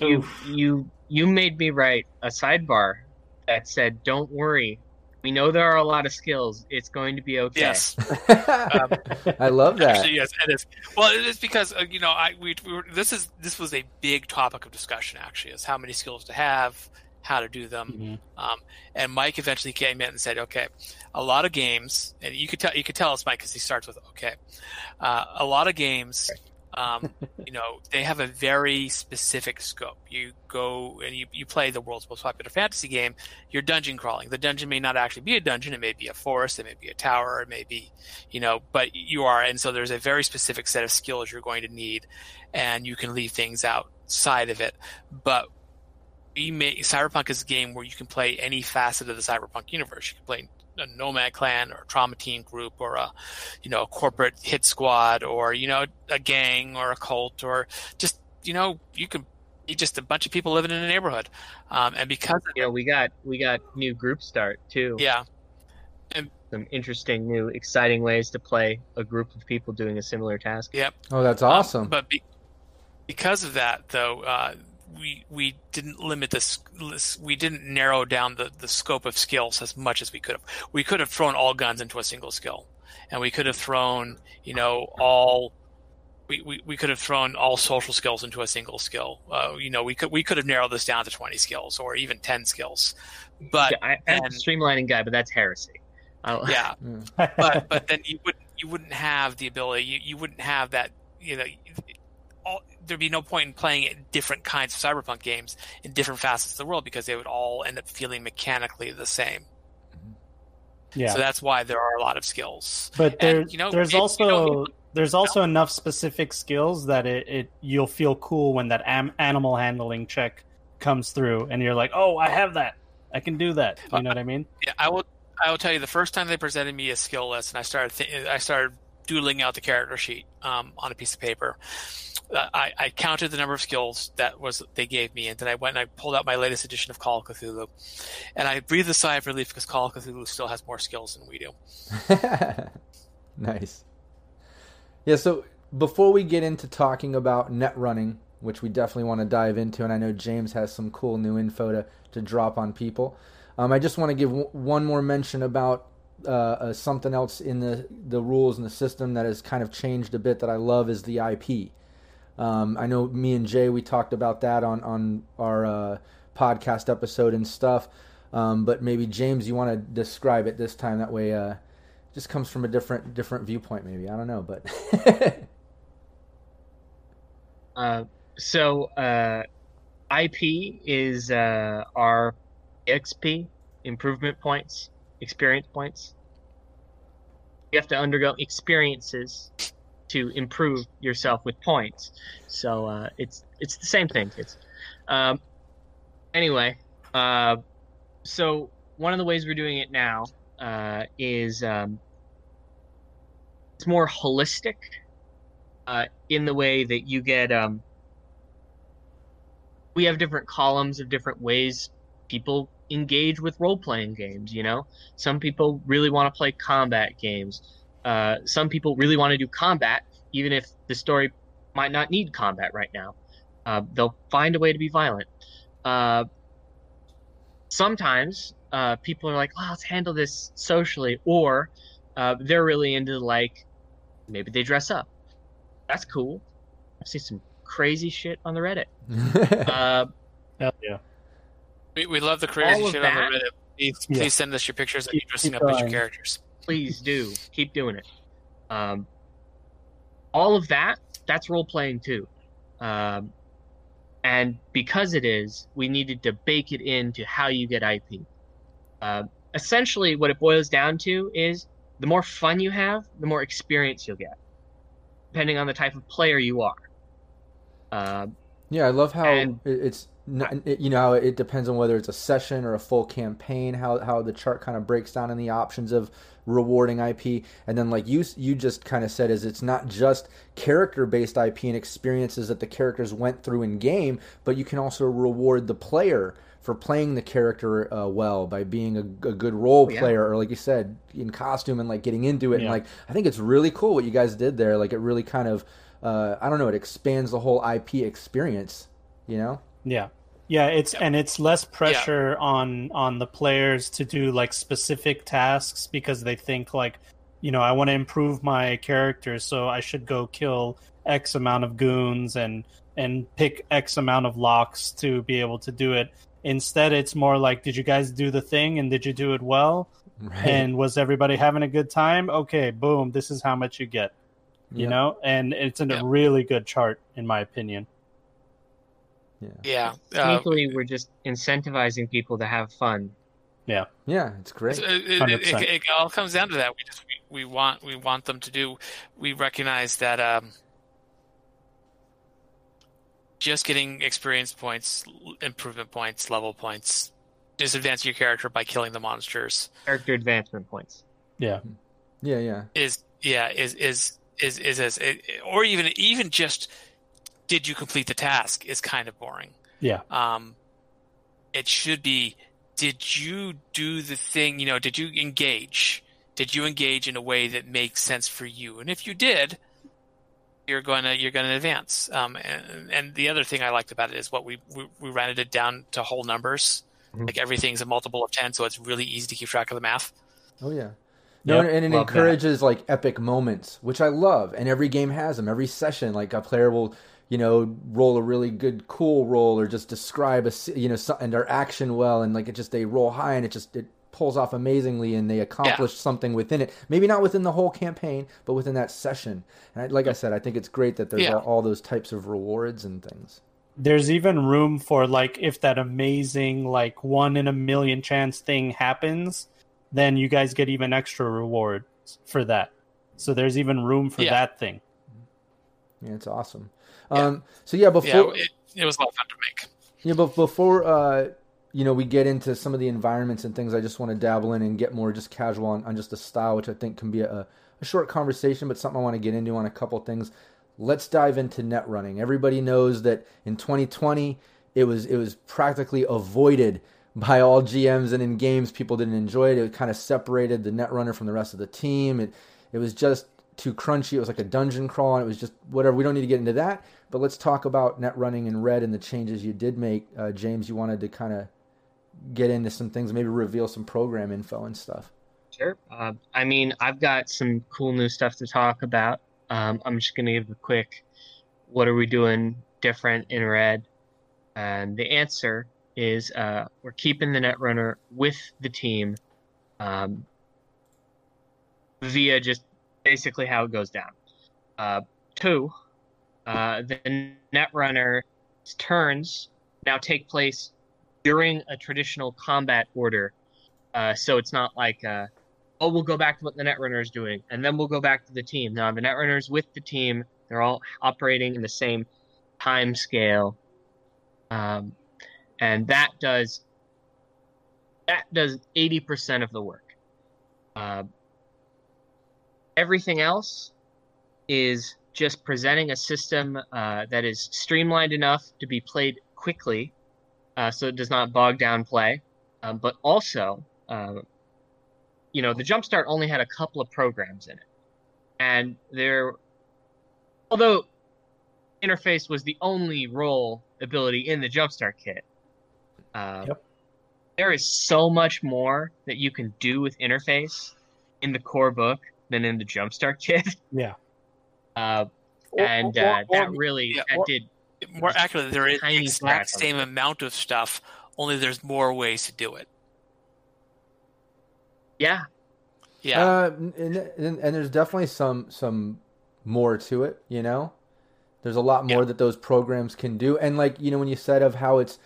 You you you made me write a sidebar that said, "Don't worry, we know there are a lot of skills. It's going to be okay." Yes, I love that. Actually, yes, it is. Well, it is because uh, you know, I we, we were, this is this was a big topic of discussion. Actually, is how many skills to have, how to do them, Mhm. um, and Mike eventually came in and said, "Okay, a lot of games, and you could tell you could tell us Mike because he starts with okay, uh, a lot of games." Um, you know, they have a very specific scope. You go and you, you play the world's most popular fantasy game. You're dungeon crawling. The dungeon may not actually be a dungeon. It may be a forest. It may be a tower. It may be, you know, but you are. And so there's a very specific set of skills you're going to need, and you can leave things outside of it. But we may, Cyberpunk is a game where you can play any facet of the Cyberpunk universe. You can play a nomad clan or a trauma team group or a, you know, a corporate hit squad or, you know, a gang or a cult or just, you know, you can be just a bunch of people living in a neighborhood. Um, and because of You know, we got we got new group start too. yeah, And Some interesting, new, exciting ways to play a group of people doing a similar task. yep. Oh, that's Um, awesome. but be, because of that, though, uh, we we didn't limit this. We didn't narrow down the, the scope of skills as much as we could have. We could have thrown all guns into a single skill, and we could have thrown, you know, all. We, we, we could have thrown all social skills into a single skill. Uh, you know, we could we could have narrowed this down to twenty skills or even ten skills. But I, I'm a streamlining guy, but that's heresy. I'll- yeah, Mm. but but then you wouldn't you wouldn't have the ability you, you wouldn't have that you know there'd be no point in playing different kinds of cyberpunk games in different facets of the world because they would all end up feeling mechanically the same Yeah. so that's why there are a lot of skills But there, And, you know, there's it- you also know, there's also enough specific skills that it, it you'll feel cool when that am, animal handling check comes through, and you're like, oh, I have that, I can do that. You know what I mean? Yeah, I will. I will tell you the first time they presented me a skill list, and I started. Th- I started doodling out the character sheet um, on a piece of paper. Uh, I, I counted the number of skills that was they gave me, and then I went and I pulled out my latest edition of Call of Cthulhu, and I breathed a sigh of relief because Call of Cthulhu still has more skills than we do. nice. Yeah, so before we get into talking about net running, which we definitely want to dive into, and I know James has some cool new info to, to drop on people, um, I just want to give w- one more mention about uh, uh, something else in the, the rules and the system that has kind of changed a bit that I love is the IP. Um, I know me and Jay, we talked about that on, on our uh, podcast episode and stuff. Um, but maybe James, you want to describe it this time. That way, uh, just comes from a different different viewpoint. Maybe I don't know, but Uh, so uh, IP is uh, our XP improvement points, experience points. You have to undergo experiences to improve yourself with points. So uh, it's it's the same thing, kids. Um, anyway, uh, so one of the ways we're doing it now uh, is um, it's more holistic uh, in the way that you get um, we have different columns of different ways people engage with role-playing games you know some people really want to play combat games uh, some people really want to do combat even if the story might not need combat right now uh, they'll find a way to be violent uh, sometimes uh, people are like oh, let's handle this socially or uh, they're really into like maybe they dress up that's cool. I see some crazy shit on the Reddit. Uh, Hell yeah. We, we love the crazy All of shit on the Reddit. Please, Yeah. please send us your pictures of you dressing up as your characters. Please do keep doing it. Um, all of that, that's role playing too. Um, and because it is, we needed to bake it into how you get IP. Uh, essentially, what it boils down to is the more fun you have, the more experience you'll get, depending on the type of player you are. Uh, yeah, I love how and- it's not, you know it depends on whether it's a session or a full campaign. How how the chart kind of breaks down in the options of rewarding IP, and then like you you just kind of said is it's not just character based IP and experiences that the characters went through in game, but you can also reward the player for playing the character uh, well by being a, a good role Oh, yeah. player or like you said in costume and like getting into it and like I think it's really cool what you guys did there. Like it really kind of uh, I don't know it expands the whole IP experience. You know. Yeah. Yeah, it's and it's less pressure on on the players to do like specific tasks because they think like, you know, I want to improve my character, so I should go kill X amount of goons and and pick X amount of locks to be able to do it. Instead, it's more like, did you guys do the thing and did you do it well? Right. And was everybody having a good time? Okay, boom, this is how much you get. You Yeah. know, and it's in Yeah. a really good chart in my opinion. Yeah. Yeah. Uh, we're just incentivizing people to have fun. Yeah, Yeah, it's great. it, it, it, it all comes down to that. We just we, we want we want them to do. We recognize that um, just getting experience points, improvement points, level points, just advance your character by killing the monsters Character advancement points. Yeah. Yeah, yeah. is yeah is is is is as it, or even even just did you complete the task is kind of boring. Yeah. Um, it should be did you do the thing? You know, did you engage? Did you engage in a way that makes sense for you? And if you did, you're gonna you're gonna advance. Um, and, and the other thing I liked about it is what we we, we rounded it down to whole numbers. Mhm. Like everything's a multiple of ten, so it's really easy to keep track of the math. Oh yeah. No, Yep, and, and it love that. encourages like epic moments, which I love. And every game has them. Every session, like a player will, you know, roll a really good, cool roll, or just describe a, you know, and their action well, and like it just they roll high, and it just it pulls off amazingly, and they accomplish something within it. Maybe not within the whole campaign, but within that session. And I, like I said, I think it's great that there's Yeah. all, all those types of rewards and things. there's even room for like if that amazing like one in a million chance thing happens then you guys get even extra rewards for that so there's even room for Yeah. that thing Yeah, it's awesome. Um, so yeah, before yeah, it, it was a lot of fun to make. Yeah, but before uh, you know we get into some of the environments and things, I just want to dabble in and get more just casual on, on just the style, which I think can be a, a short conversation, but something I want to get into on a couple things. Let's dive into net running. Everybody knows that in 2020 it was it was practically avoided by all GMs and in games people didn't enjoy it. It kind of separated the net runner from the rest of the team. It it was just too crunchy. It was like a dungeon crawl, and it was just whatever. We don't need to get into that, but let's talk about net running in red and the changes you did make. Uh, James, you wanted to kind of get into some things, maybe reveal some program info and stuff. Sure. Uh, I mean, I've got some cool new stuff to talk about. Um, I'm just going to give a quick what are we doing different in red? And the answer is uh, we're keeping the Netrunner with the team um, via just basically how it goes down. Uh, two, uh, the Netrunner's turns now take place during a traditional combat order. Uh, so it's not like uh, oh, we'll go back to what the Netrunner is doing, and then we'll go back to the team. Now, the Netrunner's with the team. They're all operating in the same time scale. Um, and that does that does 80% of the work. Uh, everything else is just presenting a system uh, that is streamlined enough to be played quickly uh, so it does not bog down play, um, but also um, you know, the Jumpstart only had a couple of programs in it. And there, although interface was the only role ability in the Jumpstart kit, uh, Yep. there is so much more that you can do with interface in the core book than in the Jumpstart kit. yeah Uh, Or- and or- uh, or- that really yeah, that or- did more accurately, there is the exact scratch on same amount of stuff, only there's more ways to do it. yeah Yeah. Uh, and, and, and there's definitely some some more to it. You know, there's a lot more Yeah. that those programs can do. And like you know, when you said of how it's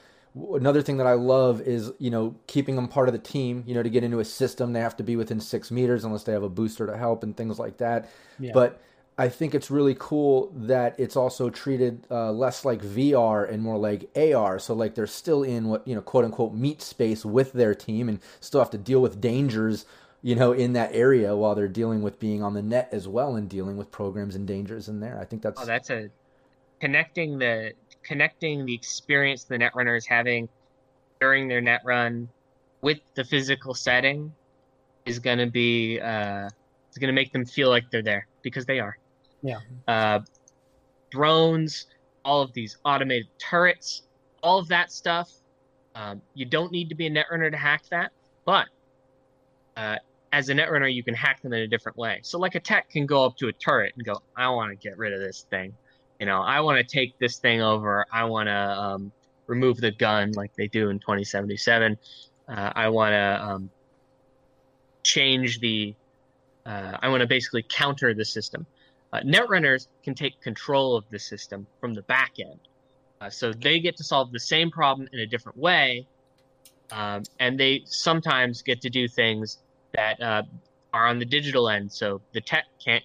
another thing that I love is you know keeping them part of the team. You know, to get into a system, they have to be within six meters unless they have a booster to help and things like that. Yeah. But I think it's really cool that it's also treated uh, less like VR and more like AR. So like they're still in what you know quote unquote meat space with their team and still have to deal with dangers you know in that area while they're dealing with being on the net as well and dealing with programs and dangers in there. I think that's Oh, that's a connecting the connecting the experience the netrunner is having during their net run with the physical setting is going to be uh, it's going to make them feel like they're there because they are. Yeah. Uh, drones, all of these automated turrets, all of that stuff. Um, you don't need to be a netrunner to hack that, but uh, as a netrunner, you can hack them in a different way. So, like a tech can go up to a turret and go, "I want to get rid of this thing." You know, I want to take this thing over. I want to um, remove the gun like they do in 2077. Uh, I want to um, change the. Uh, I want to basically counter the system. Uh, netrunners can take control of the system from the back end, uh, so they get to solve the same problem in a different way, um, and they sometimes get to do things that uh, are on the digital end. So the tech can't,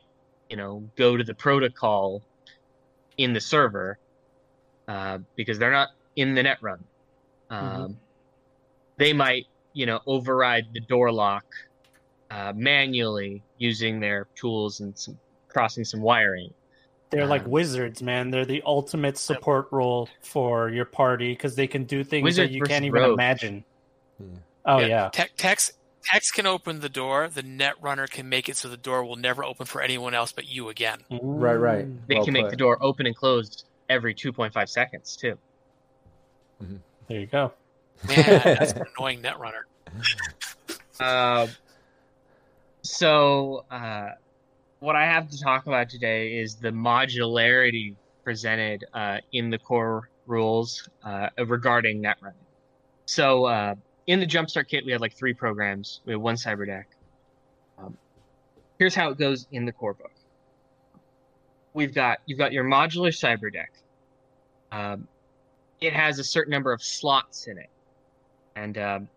you know, go to the protocol in the server uh, because they're not in the net run. Um, They might, you know, override the door lock uh, manually using their tools and some, crossing some wiring. They're like Um, wizards, man. They're the ultimate support role for your party because they can do things Wizards that you versus can't even rogues. imagine. Yeah. Oh yeah. Tech, techs, techs can open the door. The net runner can make it so the door will never open for anyone else but you again. Right, right. They Well can make put. the door open and close every 2.5 seconds too. There you go. Man, that's an annoying net runner. Uh, so, uh, what I have to talk about today is the modularity presented uh, in the core rules uh, regarding net running. So, uh, in the Jumpstart kit, we had like three programs. We had one cyber deck. Um, here's how it goes in the core book. We've got you've got your modular cyber deck. Um, it has a certain number of slots in it, and um,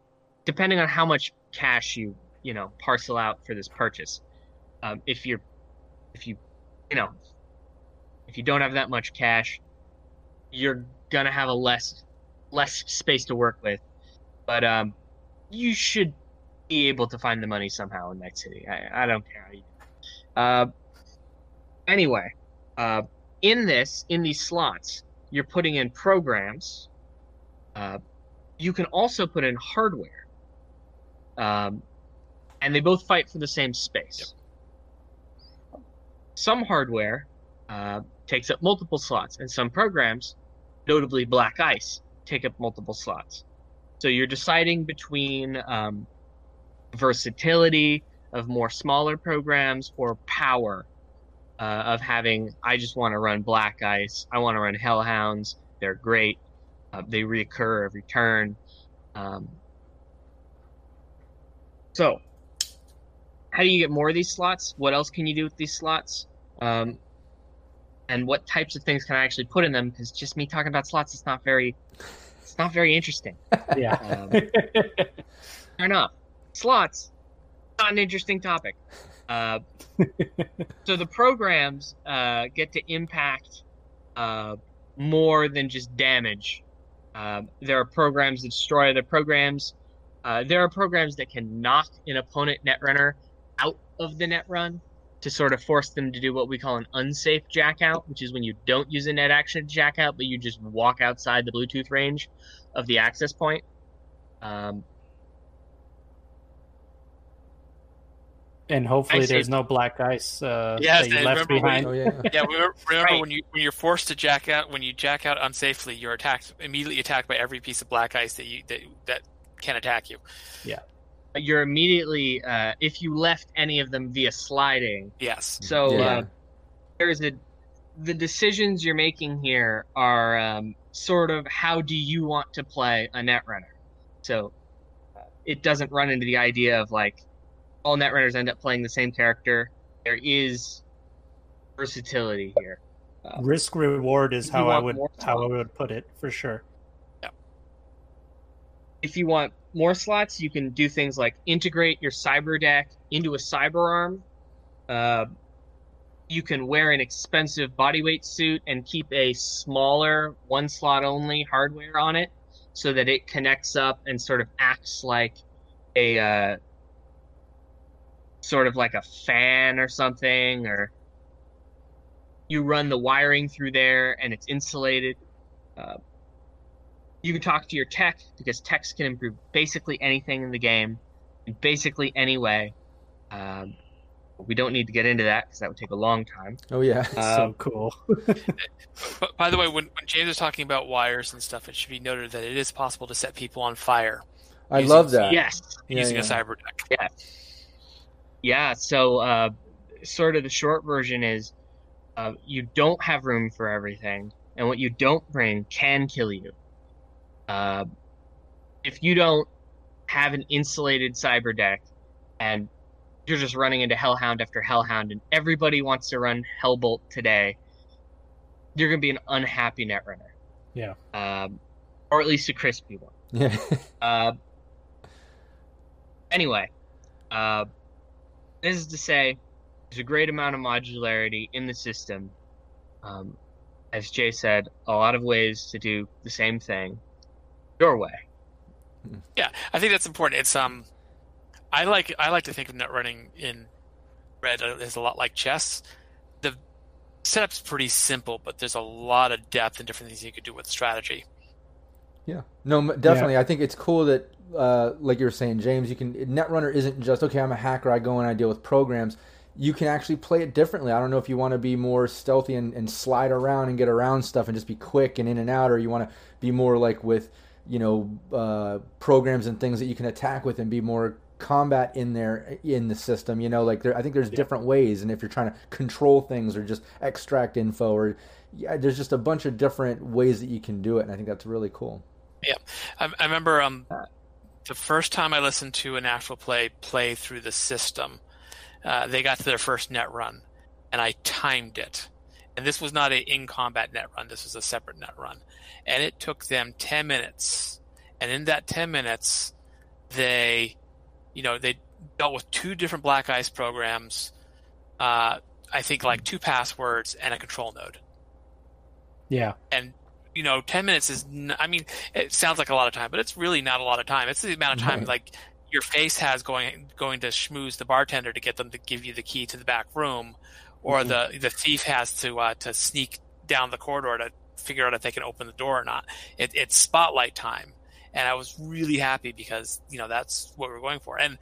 depending on how much cash you you know parcel out for this purchase um, if you're if you you know if you don't have that much cash you're gonna have a less less space to work with. But um you should be able to find the money somehow in that city. I, I don't care how you uh anyway uh in this in these slots you're putting in programs. Uh you can also put in hardware. Um, and they both fight for the same space. Some hardware uh, takes up multiple slots, and some programs, notably Black Ice, take up multiple slots. So you're deciding between um, versatility of more smaller programs or power uh, of having. I just want to run Black Ice. I want to run Hellhounds. They're great. Uh, they reoccur every turn. Um, so, how do you get more of these slots? What else can you do with these slots? Um, and what types of things can I actually put in them? Because just me talking about slots, it's not very, it's not very interesting. Yeah. Um, fair enough. Slots, not an interesting topic. Uh, so the programs uh, get to impact uh, more than just damage. Um, there are programs that destroy other programs. Uh, there are programs that can knock an opponent netrunner out of the net run to sort of force them to do what we call an unsafe jack out, which is when you don't use a net action to jack out, but you just walk outside the Bluetooth range of the access point. Um, and hopefully there's no black ice uh, Yes, that you left remember when behind. Oh yeah. Yeah, we were- remember Right. when you when you're forced to jack out when you jack out unsafely, you're attacked immediately attacked by every piece of black ice that you that that can attack you. You're immediately, uh, if you left any of them via sliding, Yes. So Yeah. uh, there's a the decisions you're making here are um, sort of how do you want to play a netrunner. So uh, it doesn't run into the idea of like all netrunners end up playing the same character. There is versatility here. Uh, Risk reward is how I would how I would put it for sure. If you want more slots, you can do things like integrate your cyber deck into a cyber arm. Uh, you can wear an expensive bodyweight suit and keep a smaller one slot only hardware on it so that it connects up and sort of acts like a uh, sort of like a fan or something or you run the wiring through there and it's insulated uh, you can talk to your tech because techs can improve basically anything in the game in basically any way um, we don't need to get into that because that would take a long time. Oh yeah, um, so cool. but by the way, when, when James is talking about wires and stuff, it should be noted that it is possible to set people on fire. I using, love that. Yes, using yeah, yeah. a cyber deck. Yeah, yeah. So, uh, sort of the short version is, uh, you don't have room for everything, and what you don't bring can kill you. Uh, if you don't have an insulated cyber deck and you're just running into Hellhound after Hellhound, and everybody wants to run Hellbolt today, you're going to be an unhappy netrunner. Yeah. Um, or at least a crispy one. Yeah. uh, anyway, uh, this is to say, there's a great amount of modularity in the system. Um, as Jay said, a lot of ways to do the same thing your way. Yeah, I think that's important. It's um, I like I like to think of net running in red as a lot like chess. The setup's pretty simple, but there's a lot of depth and different things you could do with strategy. Yeah, no, definitely. Yeah. I think it's cool that, uh, like you were saying, James, you can Netrunner isn't just okay. I'm a hacker. I go and I deal with programs. You can actually play it differently. I don't know if you want to be more stealthy and, and slide around and get around stuff and just be quick and in and out, or you want to be more like with you know uh, programs and things that you can attack with and be more combat in there in the system. You know, like there, I think there's yeah. different ways, and if you're trying to control things or just extract info, or yeah, there's just a bunch of different ways that you can do it, and I think that's really cool. Yeah, I, I remember um, the first time I listened to an actual play play through the system. Uh, they got to their first net run, and I timed it. And this was not a in combat net run. This was a separate net run, and it took them ten minutes. And in that ten minutes, they you know, they dealt with two different Black Ice programs. Uh, I think like two passwords and a control node. Yeah. And you know, ten minutes is. N- I mean, it sounds like a lot of time, but it's really not a lot of time. It's the amount of time right. like your face has going going to schmooze the bartender to get them to give you the key to the back room, or mm-hmm. the the thief has to uh, to sneak down the corridor to figure out if they can open the door or not. It, it's spotlight time and I was really happy because you know that's what we're going for. And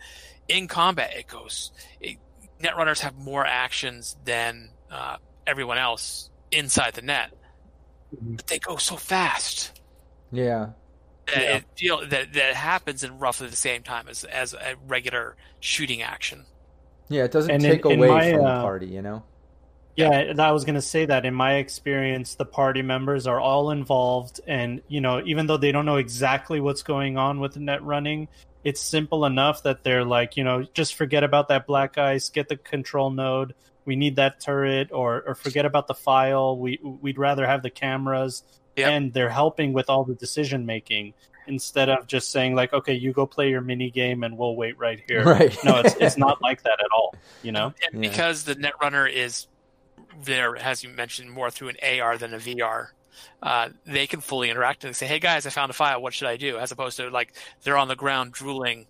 in combat, it goes. It, Netrunners have more actions than uh, everyone else inside the net, mm-hmm. but they go so fast. Yeah. That yeah. it feel that that happens in roughly the same time as as a regular shooting action. Yeah, it doesn't and take in, away in my, from uh, the party, you know. Yeah, I was going to say that in my experience, the party members are all involved. And, you know, even though they don't know exactly what's going on with the net running, it's simple enough that they're like, you know, just forget about that black ice, get the control node. We need that turret, or, or forget about the file. We, we'd rather have the cameras. Yep. And they're helping with all the decision making instead of just saying like okay you go play your mini game and we'll wait right here right no it's, it's not like that at all you know and because the netrunner is there, as you mentioned, more through an AR than a VR. Uh, they can fully interact and say, "Hey guys, I found a file. What should I do?" As opposed to like they're on the ground drooling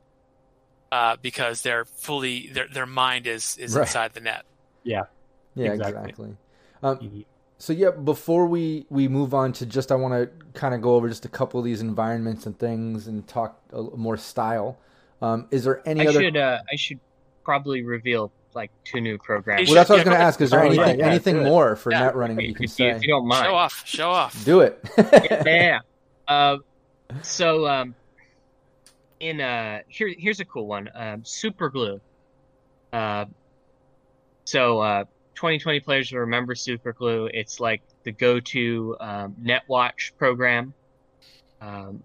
uh, because they're fully their their mind is is right. inside the net. Yeah, yeah, exactly. exactly. Um, mm-hmm. So yeah, before we we move on to just, I want to kind of go over just a couple of these environments and things and talk a, more style. Um, is there any I other? Should, uh, I should probably reveal like two new programs. Well, that's what I was going to ask. Is there oh, anything yeah, yeah, anything more for net running that you can if say? if you don't mind, show off, show off. Do it. yeah. Uh, so um, in uh, here here's a cool one. Um, Super Glue. Uh, so uh, 2020 players will remember Super Glue. It's like the go-to um, NetWatch program. Um,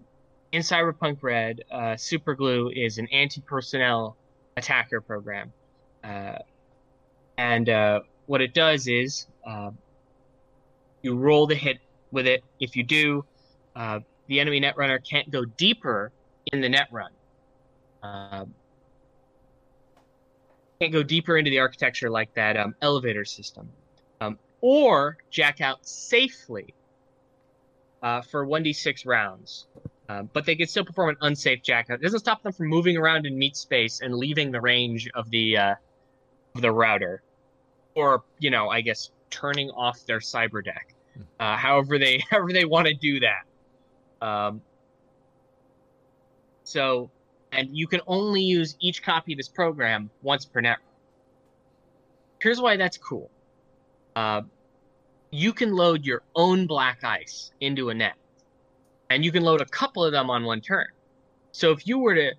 in Cyberpunk Red, uh, Super Glue is an anti-personnel attacker program. Uh, and uh, what it does is uh, you roll the hit with it. If you do, the enemy netrunner can't go deeper in the net run. Can't go deeper into the architecture like that um, elevator system, um, or jack out safely uh, for 1d6 rounds. But they can still perform an unsafe jack out. It doesn't stop them from moving around in meat space and leaving the range of the uh, the router, or you know, I guess turning off their cyber deck. Uh, however they however they want to do that. Um, so, and you can only use each copy of this program once per net. Here's why that's cool. Uh, you can load your own black ice into a net, and you can load a couple of them on one turn. So if you were to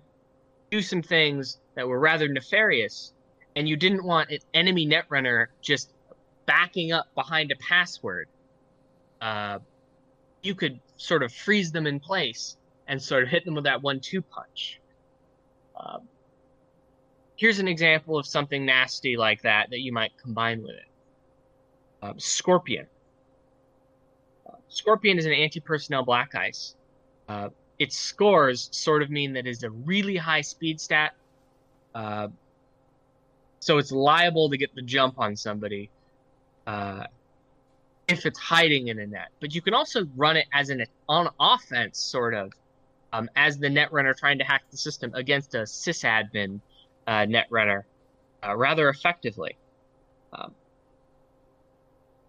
do some things that were rather nefarious, and you didn't want an enemy netrunner just backing up behind a password, uh, you could sort of freeze them in place and sort of hit them with that one-two punch. Uh, here's an example of something nasty like that that you might combine with it. Uh, Scorpion. Uh, Scorpion is an anti-personnel black ice. Uh, its scores sort of mean that it's a really high speed stat, uh, so it's liable to get the jump on somebody uh, if it's hiding in a net. But you can also run it as an on offense, sort of, um, as the net runner trying to hack the system against a sysadmin uh, netrunner uh, rather effectively. Um,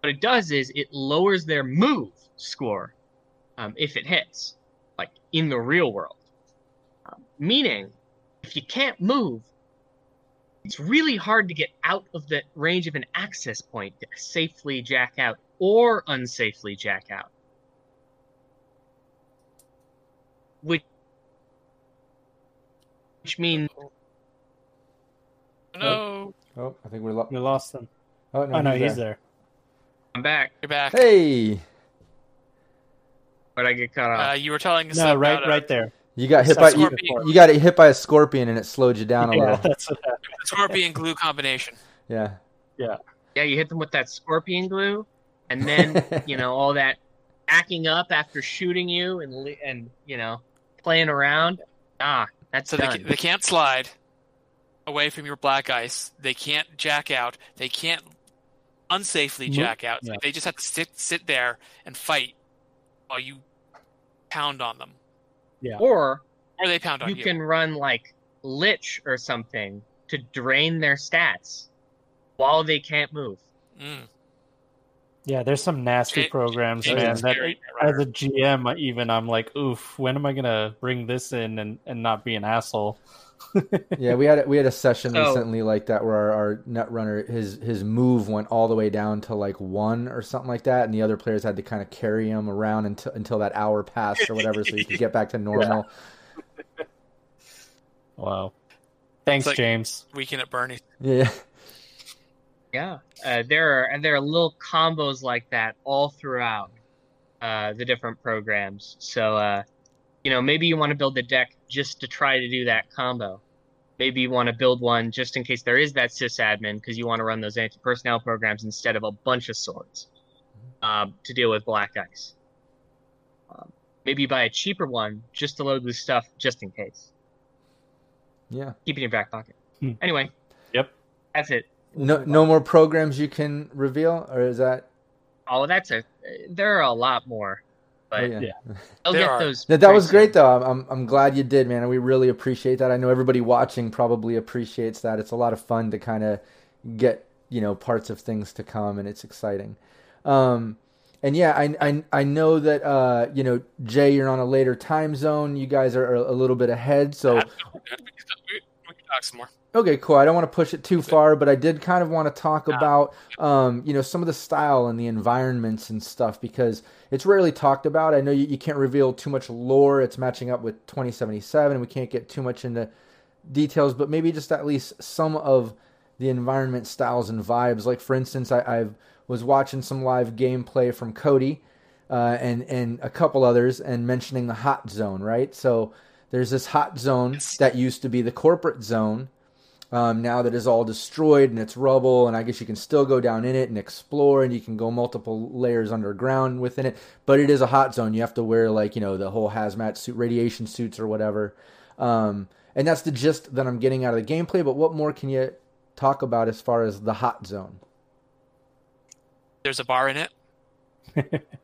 what it does is it lowers their move score um, if it hits, like in the real world. Um, meaning, if you can't move, it's really hard to get out of the range of an access point to safely jack out or unsafely jack out. Which, which means No, Oh, I think we're lo- We lost him. oh no, Oh no, he's there. I'm back, you're back. Hey, but I get cut Uh, off. you were telling us No, about right, uh, right there. You got hit by you, you got hit by a scorpion and it slowed you down a Yeah, little. that's what scorpion glue combination. Yeah. yeah, Yeah, you hit them with that scorpion glue, and then you know all that acting up after shooting you and and you know playing around. Ah, that's So they, done. ca- they can't slide away from your black ice. They can't jack out. They can't unsafely jack out. yeah. They just have to sit sit there and fight while you pound on them, or or they pound on you you. can run like Liche or something to drain their stats while they can't move. Mm. Yeah, there's some nasty It- programs, it man. That as a GM, even I'm like, oof, when am I gonna bring this in and, and not be an asshole? Yeah, we had a, we had a session So- recently like that where our, our net runner his his move went all the way down to like one or something like that, and the other players had to kind of carry him around until until that hour passed or whatever, so he could get back to normal. Wow. Thanks, like- James. Weekend at Bernie. Yeah, Yeah, uh, there are and there are little combos like that all throughout uh, the different programs. So, uh, you know, maybe you want to build the deck just to try to do that combo. Maybe you want to build one just in case there is that sysadmin because you want to run those anti-personnel programs instead of a bunch of swords um, to deal with black ice. Um, maybe you buy a cheaper one just to load with stuff just in case. yeah. Keep it in your back pocket. Hmm. Anyway. Yep. That's it. No no more programs you can reveal, or is that? Oh, that's a. There are a lot more, but oh, yeah. yeah. they'll There get are. those. That, that pretty was soon. great though. I'm, I'm I'm glad you did, man. And we really appreciate that. I know everybody watching probably appreciates that. It's a lot of fun to kind of get you know parts of things to come, and it's exciting. Um, and yeah, I, I I know that uh, you know Jay, you're on a later time zone. You guys are a little bit ahead, so talk some more. Okay, cool. I don't want to push it too far, but I did kind of want to talk about, um, you know, some of the style and the environments and stuff because it's rarely talked about. I know you, you can't reveal too much lore. It's matching up with 2077, and we can't get too much into details, but maybe just at least some of the environment styles and vibes. Like, for instance, I I've, was watching some live gameplay from Cody uh, and and a couple others, and mentioning the hot zone. Right, so there's this hot zone that used to be the corporate zone um, now that is all destroyed and it's rubble. And I guess you can still go down in it and explore, and you can go multiple layers underground within it. But it is a hot zone. You have to wear like you know the whole hazmat suit, radiation suits, or whatever. Um, and that's the gist that I'm getting out of the gameplay. But what more can you talk about as far as the hot zone? There's a bar in it.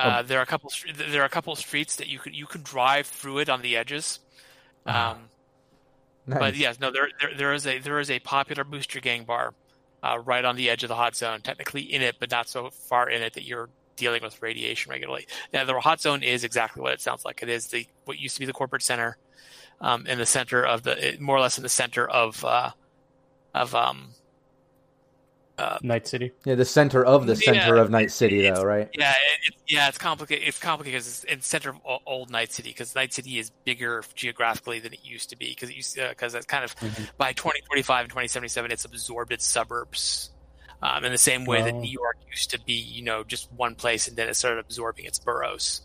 uh, there are a couple. There are a couple streets that you can you can drive through it on the edges. Ah. Um, Nice. But yes, no, there, there there is a there is a popular booster gang bar uh, right on the edge of the hot zone, technically in it, but not so far in it that you're dealing with radiation regularly. Now, the hot zone is exactly what it sounds like. It is the what used to be the corporate center, um, in the center of the more or less in the center of uh, of um, uh, Night City. yeah, the center of the Yeah, center of Night City, it's- though, right? Yeah, it, it, yeah, it's complicated. It's complicated because it's in center of old Night City because Night City is bigger geographically than it used to be because it used because it's kind of by 2045 and 2077 it's absorbed its suburbs. Um, in the same way that Oh. New York used to be, you know, just one place, and then it started absorbing its boroughs.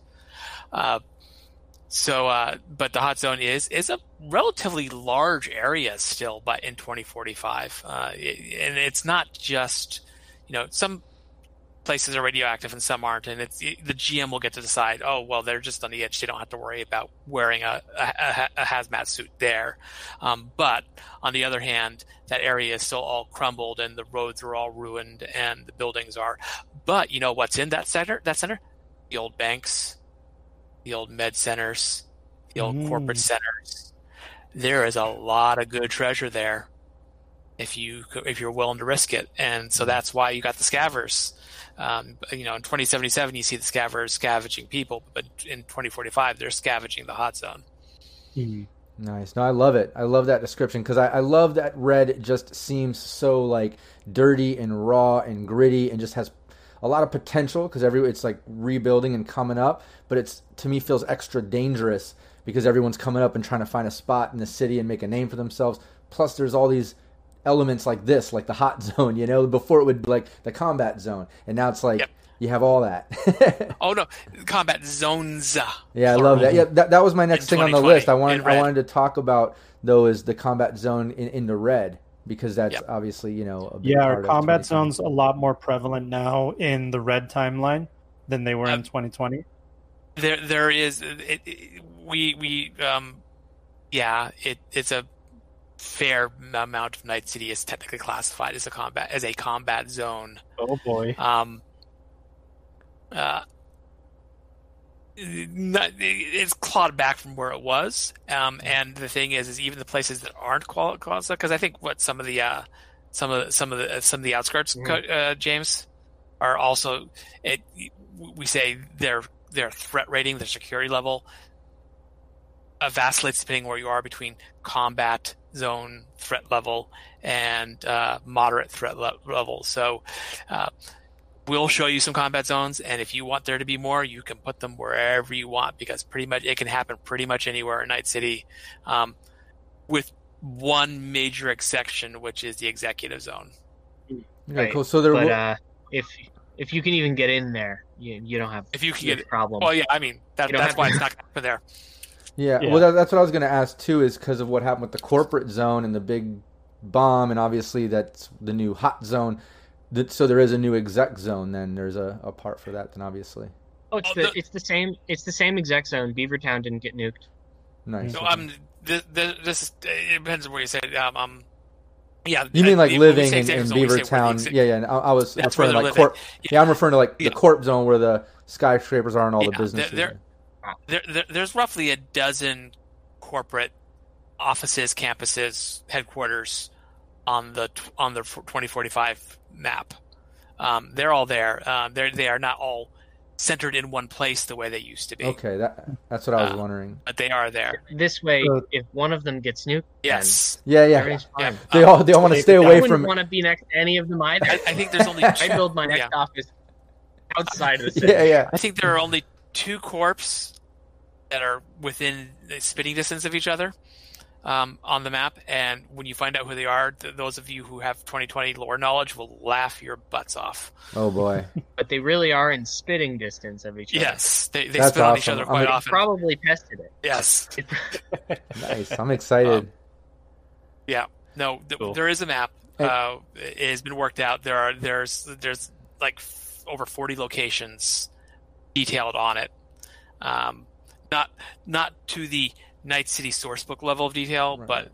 Uh, so, uh, but the hot zone is is a relatively large area still, but in 2045, uh, it- and it's not just, you know, some places are radioactive and some aren't, and it's the GM will get to decide. Oh, well, they're just on the edge; they don't have to worry about wearing a, a, a hazmat suit there. Um, but on the other hand, that area is still all crumbled, and the roads are all ruined, and the buildings are. But you know what's in that center? That center, the old banks, the old med centers, the old Mm. corporate centers. There is a lot of good treasure there, if you if you're willing to risk it, and so that's why you got the scavers. Um, you know, in 2077, you see the scavers scavenging people, but in 2045, they're scavenging the hot zone. Nice. No, I love it. I love that description because I, I love that red just seems so like dirty and raw and gritty and just has a lot of potential because every it's like rebuilding and coming up, but it's to me feels extra dangerous because everyone's coming up and trying to find a spot in the city and make a name for themselves. Plus, there's all these elements like this, like the hot zone. You know, before it would be like the combat zone, and now it's like Yep. you have all that. Oh no, combat zones. Yeah, I love that. Yeah, that, that was my next thing on the list. I wanted I wanted to talk about though is the combat zone in, in the red because that's Yep. obviously you know a big Yeah, our of combat zones a lot more prevalent now in the red timeline than they were in Um, 2020. There, there is. It, it, we, we, um, yeah. It, it's a fair amount of Night City is technically classified as a combat as a combat zone. Oh boy. Um, uh, not, it's clawed back from where it was. Um, and the thing is, is even the places that aren't qual- qualified, because I think what some of the, uh, some of the, some of the, some of the outskirts, co- uh, James, are also, it, we say their, their threat rating, their security level, uh, vacillates depending where you are between combat zone threat level and uh, moderate threat le- level. So, we'll show you some combat zones, and if you want there to be more, you can put them wherever you want because pretty much it can happen pretty much anywhere in Night City, um, with one major exception, which is the executive zone. Okay, Right. cool. So there, but will- uh, if if you can even get in there, you you don't have If you can get it, problem. well, yeah, I mean that, that's why to- it's not going to happen there. yeah, Yeah. Well, that, that's what I was going to ask too. Is because of what happened with the corporate zone and the big bomb, and obviously that's the new hot zone. That, so there is a new exec zone. Then there's a, a part for that. Then obviously, oh, it's Oh, the, the- it's the same it's the same exec zone. Beavertown didn't get nuked. nice. So okay. um, this, this is, it depends on where you say it. Um, um yeah, You mean like we- we living in, in executive zone, we say where the Beavertown? Yeah, yeah. and I, I, was That's referring to like corp. Yeah. yeah. I'm referring to like the corp zone where the skyscrapers are and all Yeah, the they're- businesses. they're- there, there, there's roughly a dozen corporate offices, campuses, headquarters on the on the 2045 map. Um, they're all there. Um, they they are not all centered in one place the way they used to be, okay, that that's what I was Uh, wondering. but they are there. This way, So- if one of them gets nuked, Yes, Yeah, then yeah. yeah. fine. They all they all want to they- stay I I away wouldn't from. want to be next to any of them either. I, I think there's only I build my next yeah. office outside of the city. Yeah, yeah. I think there are only two corps that are within spitting distance of each other um, on the map, and when you find out who they are, th- those of you who have 2020 lore knowledge will laugh your butts off. Oh boy. But they really are in spitting distance of each other. Yes, they, they That's spit on each awesome. other I'm quite often. Probably tested it. Yes, Nice. I'm excited. Um, Yeah, no, th- Cool. there is a map. Uh, it has been worked out. There are there's there's like f- over forty locations detailed on it. Um, not not to the Night City sourcebook level of detail, Right. but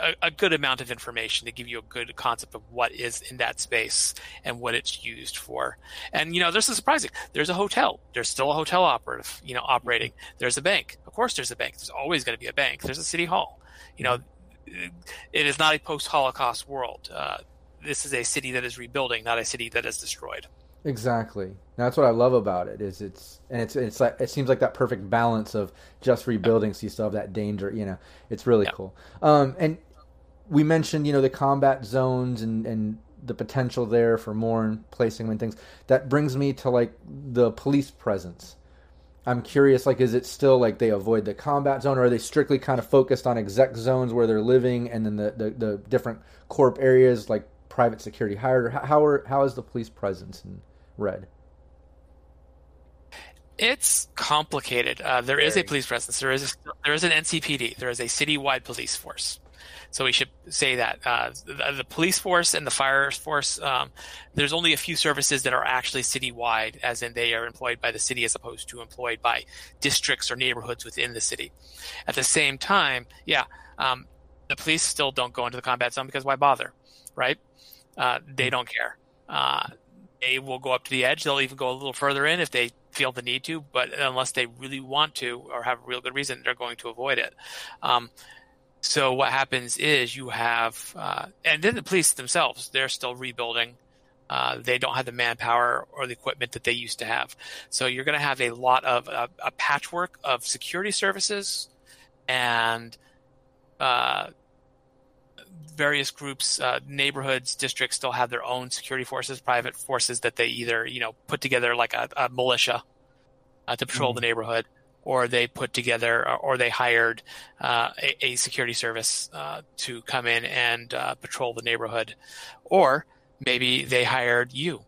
a, a good amount of information to give you a good concept of what is in that space and what it's used for. And you know, there's a surprising. There's a hotel. There's still a hotel operative. You know, operating. There's a bank. Of course, there's a bank. There's always going to be a bank. There's a city hall. You know, it is not a post-Holocaust world. Uh, this is a city that is rebuilding, not a city that is destroyed. Exactly. That's what I love about it. Is it's and it's it's like it seems like that perfect balance of just rebuilding, so you still have that danger. You know, it's really Yeah. cool. Um, and we mentioned you know the combat zones and and the potential there for more and placing them and things. That brings me to like the police presence. I'm curious, like, is it still like they avoid the combat zone, or are they strictly kind of focused on exec zones where they're living, and then the, the, the different corp areas like private security hired? Or how are, how is the police presence in Red? It's complicated. Uh, there is a police presence. There is a, there is an NCPD. There is a citywide police force. So we should say that uh, the, the police force and the fire force. Um, there's only a few services that are actually citywide, as in they are employed by the city as opposed to employed by districts or neighborhoods within the city. At the same time, yeah, um, the police still don't go into the combat zone because why bother, right? Uh, they don't care. Uh, they will go up to the edge. They'll even go a little further in if they feel the need to, but unless they really want to or have a real good reason, they're going to avoid it. Um, so what happens is you have, uh, and then the police themselves, they're still rebuilding. Uh, they don't have the manpower or the equipment that they used to have. So you're going to have a lot of uh, a patchwork of security services and uh, various groups, uh, neighborhoods, districts still have their own security forces, private forces that they either you know put together like a, a militia uh, to patrol Mhm. the neighborhood, or they put together or, or they hired uh, a, a security service uh, to come in and uh, patrol the neighborhood, or maybe they hired you,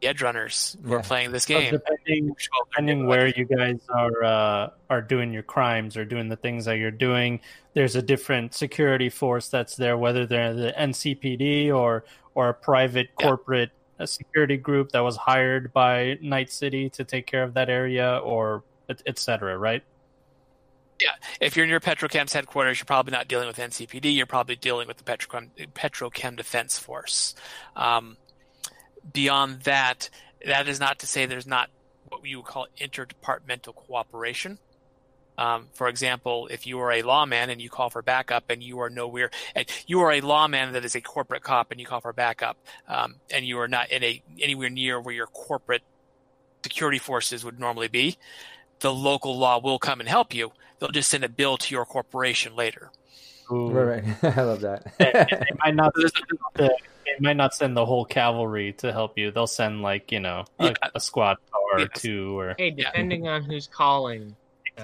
the edge runners who are playing this So game. depending to patrol their depending where you guys are uh, are doing your crimes or doing the things that you're doing, there's a different security force that's there, whether they're the NCPD or or a private Yeah. corporate uh security group that was hired by Night City to take care of that area, or et, et cetera, right? Yeah, if you're near Petrochem's headquarters, you're probably not dealing with NCPD. You're probably dealing with the Petrochem, Petrochem Defense Force. Um, beyond that, that is not to say there's not what you would call interdepartmental cooperation. Um, for example, if you are a lawman and you call for backup, and you are nowhere, and you are a lawman that is a corporate cop, and you call for backup, um, and you are not in a anywhere near where your corporate security forces would normally be, the local law will come and help you. They'll just send a bill to your corporation later. Ooh. Right, right. I love that. they might not the, they might not send the whole cavalry to help you. They'll send like you know a, Yeah. a squad car or Yes. two or Hey, Yeah. depending on who's calling.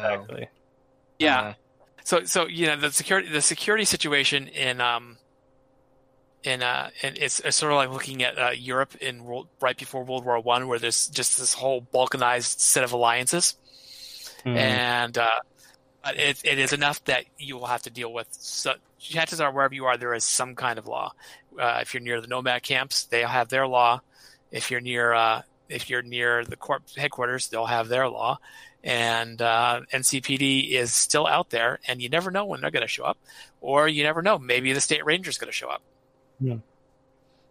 Exactly. Yeah. uh, So so you know the security the security situation in um in uh in, it's, it's sort of like looking at uh, Europe in world, right before World War One, where there's just this whole balkanized set of alliances, Mhm. and uh, it it is enough that you will have to deal with. So, chances are wherever you are, there is some kind of law. Uh, if you're near the nomad camps, they'll have their law. If you're near uh, if you're near the corp headquarters, they'll have their law. And uh, NCPD is still out there, and you never know when they're going to show up, or you never know. Maybe the state ranger is going to show up. Yeah.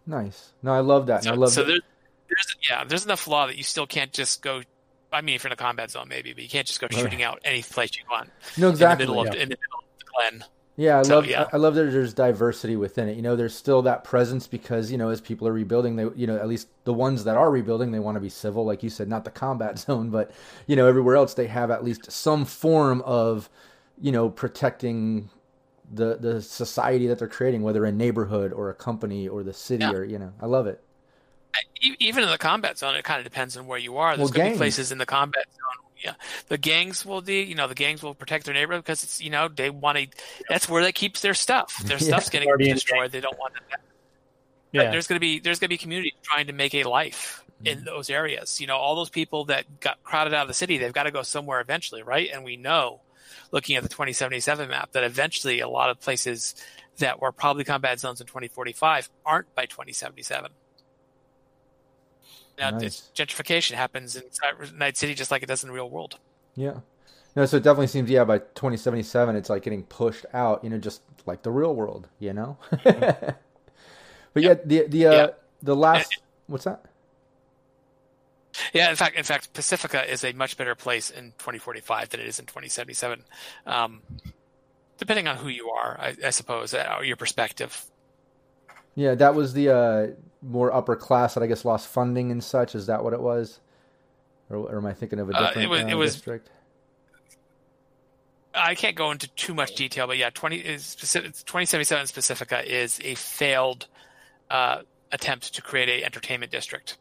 Nice. No, I love that. and So, I love so that- there's, there's yeah, there's enough law that you still can't just go. I mean, if you're in a combat zone, maybe, but you can't just go Right. shooting out any place you want no, exactly. in the middle of yeah. in the middle of the glen. Yeah, I So, love yeah. I love that there's diversity within it. You know, there's still that presence because you know as people are rebuilding, they you know at least the ones that are rebuilding, they want to be civil, like you said, not the combat zone, but you know everywhere else they have at least some form of you know protecting the the society that they're creating, whether a neighborhood or a company or the city Yeah. or you know, I love it. Even in the combat zone, it kind of depends on where you are. There's Well, going to be places in the combat zone. Yeah, the gangs will do. You know, the gangs will protect their neighborhood because it's you know they want to. That's where they keep their stuff. Their Yeah. stuff's getting Guardian destroyed. They don't want to. Yeah, There's going to be there's going to be communities trying to make a life in mm-hmm. those areas. You know, all those people that got crowded out of the city, they've got to go somewhere eventually, right? And we know, looking at the 2077 map, that eventually a lot of places that were probably combat zones in 2045 aren't by 2077. Now, Nice. gentrification happens in Night City just like it does in the real world. Yeah. No, so it definitely seems yeah by 2077 it's like getting pushed out, you know, just like the real world, you know. but yeah, the the uh, Yeah. the last what's that? Yeah, in fact, in fact, Pacifica is a much better place in 2045 than it is in 2077. Um, depending on who you are, I, I suppose, uh, or your perspective. Yeah, that was the uh, more upper class that I guess lost funding and such. Is that what it was? Or, or am I thinking of a Uh, it different was- uh, it was- district? I can't go into too much detail, but yeah, 20 is specific, 2077 Pacifica is a failed uh, attempt to create a entertainment district.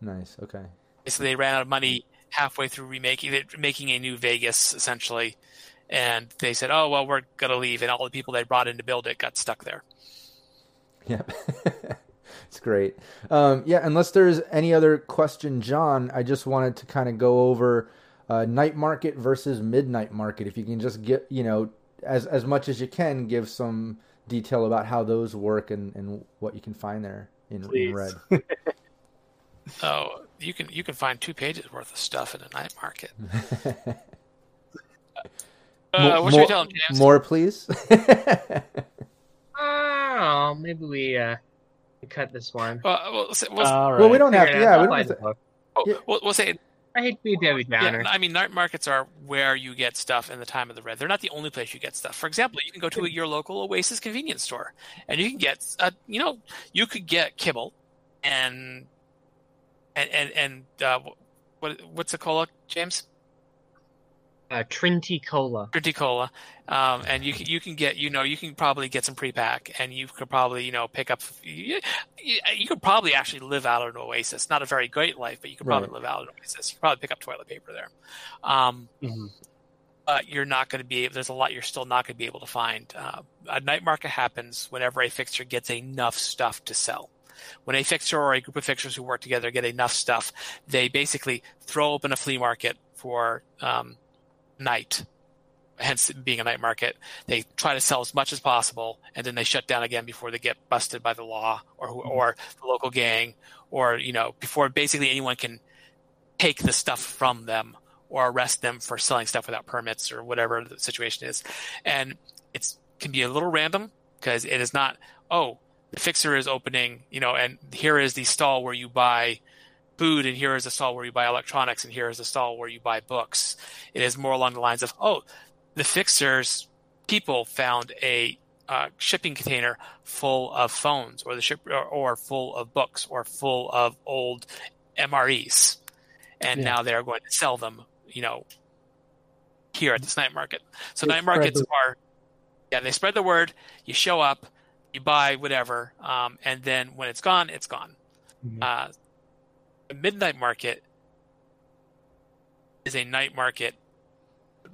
Nice. Okay. So they ran out of money halfway through remaking it, making a new Vegas essentially, and they said, "Oh well, we're gonna leave," and all the people they brought in to build it got stuck there. Yeah, it's great. Um, yeah, unless there's any other question, John, I just wanted to kind of go over uh, night market versus midnight market. If you can just get, you know, as as much as you can, give some detail about how those work and, and what you can find there in, in Please. red. Oh, you can you can find two pages worth of stuff in a night market. Uh, Mo- what should we tell them, James? more, please. Oh, maybe we uh cut this one. Well, we'll, say, we'll, All right. well, we don't have to. Figure it out. Yeah, we don't buy have the to. book. yeah. we'll, we'll say I hate to be Debbie Downer. Yeah, I mean, night markets are where you get stuff in the time of the red. They're not the only place you get stuff. For example, you can go to your local Oasis convenience store, and you can get, uh, you know, you could get kibble, and and and, and uh, what what's the cola, James? Uh, Trinity Cola. Trinity cola, um, and you can you can get you know you can probably get some pre-pack, and you could probably you know pick up. You, you, could probably actually live out an Oasis. Not a very great life, but you could probably Right. live out an Oasis. You could probably pick up toilet paper there. Um, Mhm. but you're not going to be there's a lot you're still not going to be able to find uh, a night market happens whenever a fixture gets enough stuff to sell when a fixer or a group of fixers who work together get enough stuff they basically throw open a flea market for um, night hence being a night market they try to sell as much as possible and then they shut down again before they get busted by the law or who, mm-hmm. or the local gang or you know before basically anyone can take the stuff from them or arrest them for selling stuff without permits or whatever the situation is. And it's can be a little random because it is not, oh, the fixer is opening, you know, and here is the stall where you buy food and here is a stall where you buy electronics and here is a stall where you buy books. It is more along the lines of, oh, the fixers people found a uh, shipping container full of phones or the ship or, or full of books or full of old MREs and Yeah. now they're going to sell them, you know, here at this night market. So They night markets the- are, yeah, they spread the word. You show up, you buy whatever, um, and then when it's gone, it's gone. Mhm. Uh, the midnight market is a night market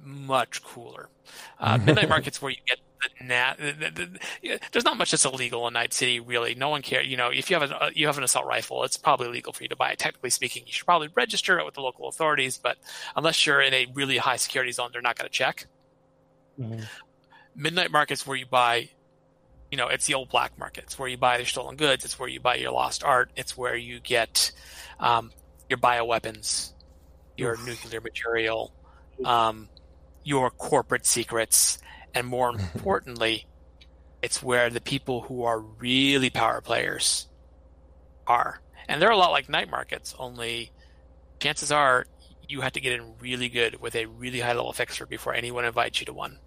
much cooler. Uh, midnight market's where you get the nat. The, the, the, there's not much that's illegal in Night City, really. No one cares. You know, if you have an uh, you have an assault rifle, it's probably legal for you to buy it. Technically speaking, you should probably register it with the local authorities. But unless you're in a really high security zone, they're not going to check. Mhm. Midnight market's where you buy. You know, it's the old black market. It's where you buy your stolen goods. It's where you buy your lost art. It's where you get um, your bioweapons, your nuclear material, um, your corporate secrets, and more importantly, it's where the people who are really power players are. And they're a lot like night markets, only chances are you have to get in really good with a really high level fixer before anyone invites you to one.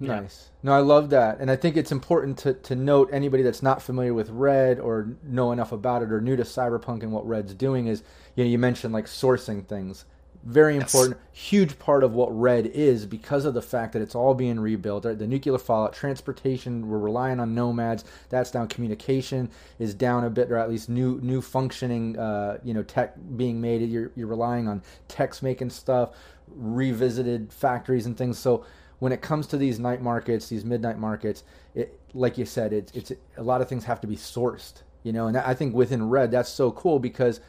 Yeah. Nice. No, I love that. And I think it's important to, to note anybody that's not familiar with Red or know enough about it or new to Cyberpunk and what Red's doing is, you know, you mentioned like sourcing things. Very Yes. important, huge part of what Red is because of the fact that it's all being rebuilt. The nuclear fallout, transportation, we're relying on nomads. That's down. Communication is down a bit, or at least new new functioning, uh, you know, tech being made. You're you're relying on techs making stuff, revisited factories and things. So when it comes to these night markets, these midnight markets, it, like you said, it's it's a lot of things have to be sourced, you know. And I think within Red, that's so cool because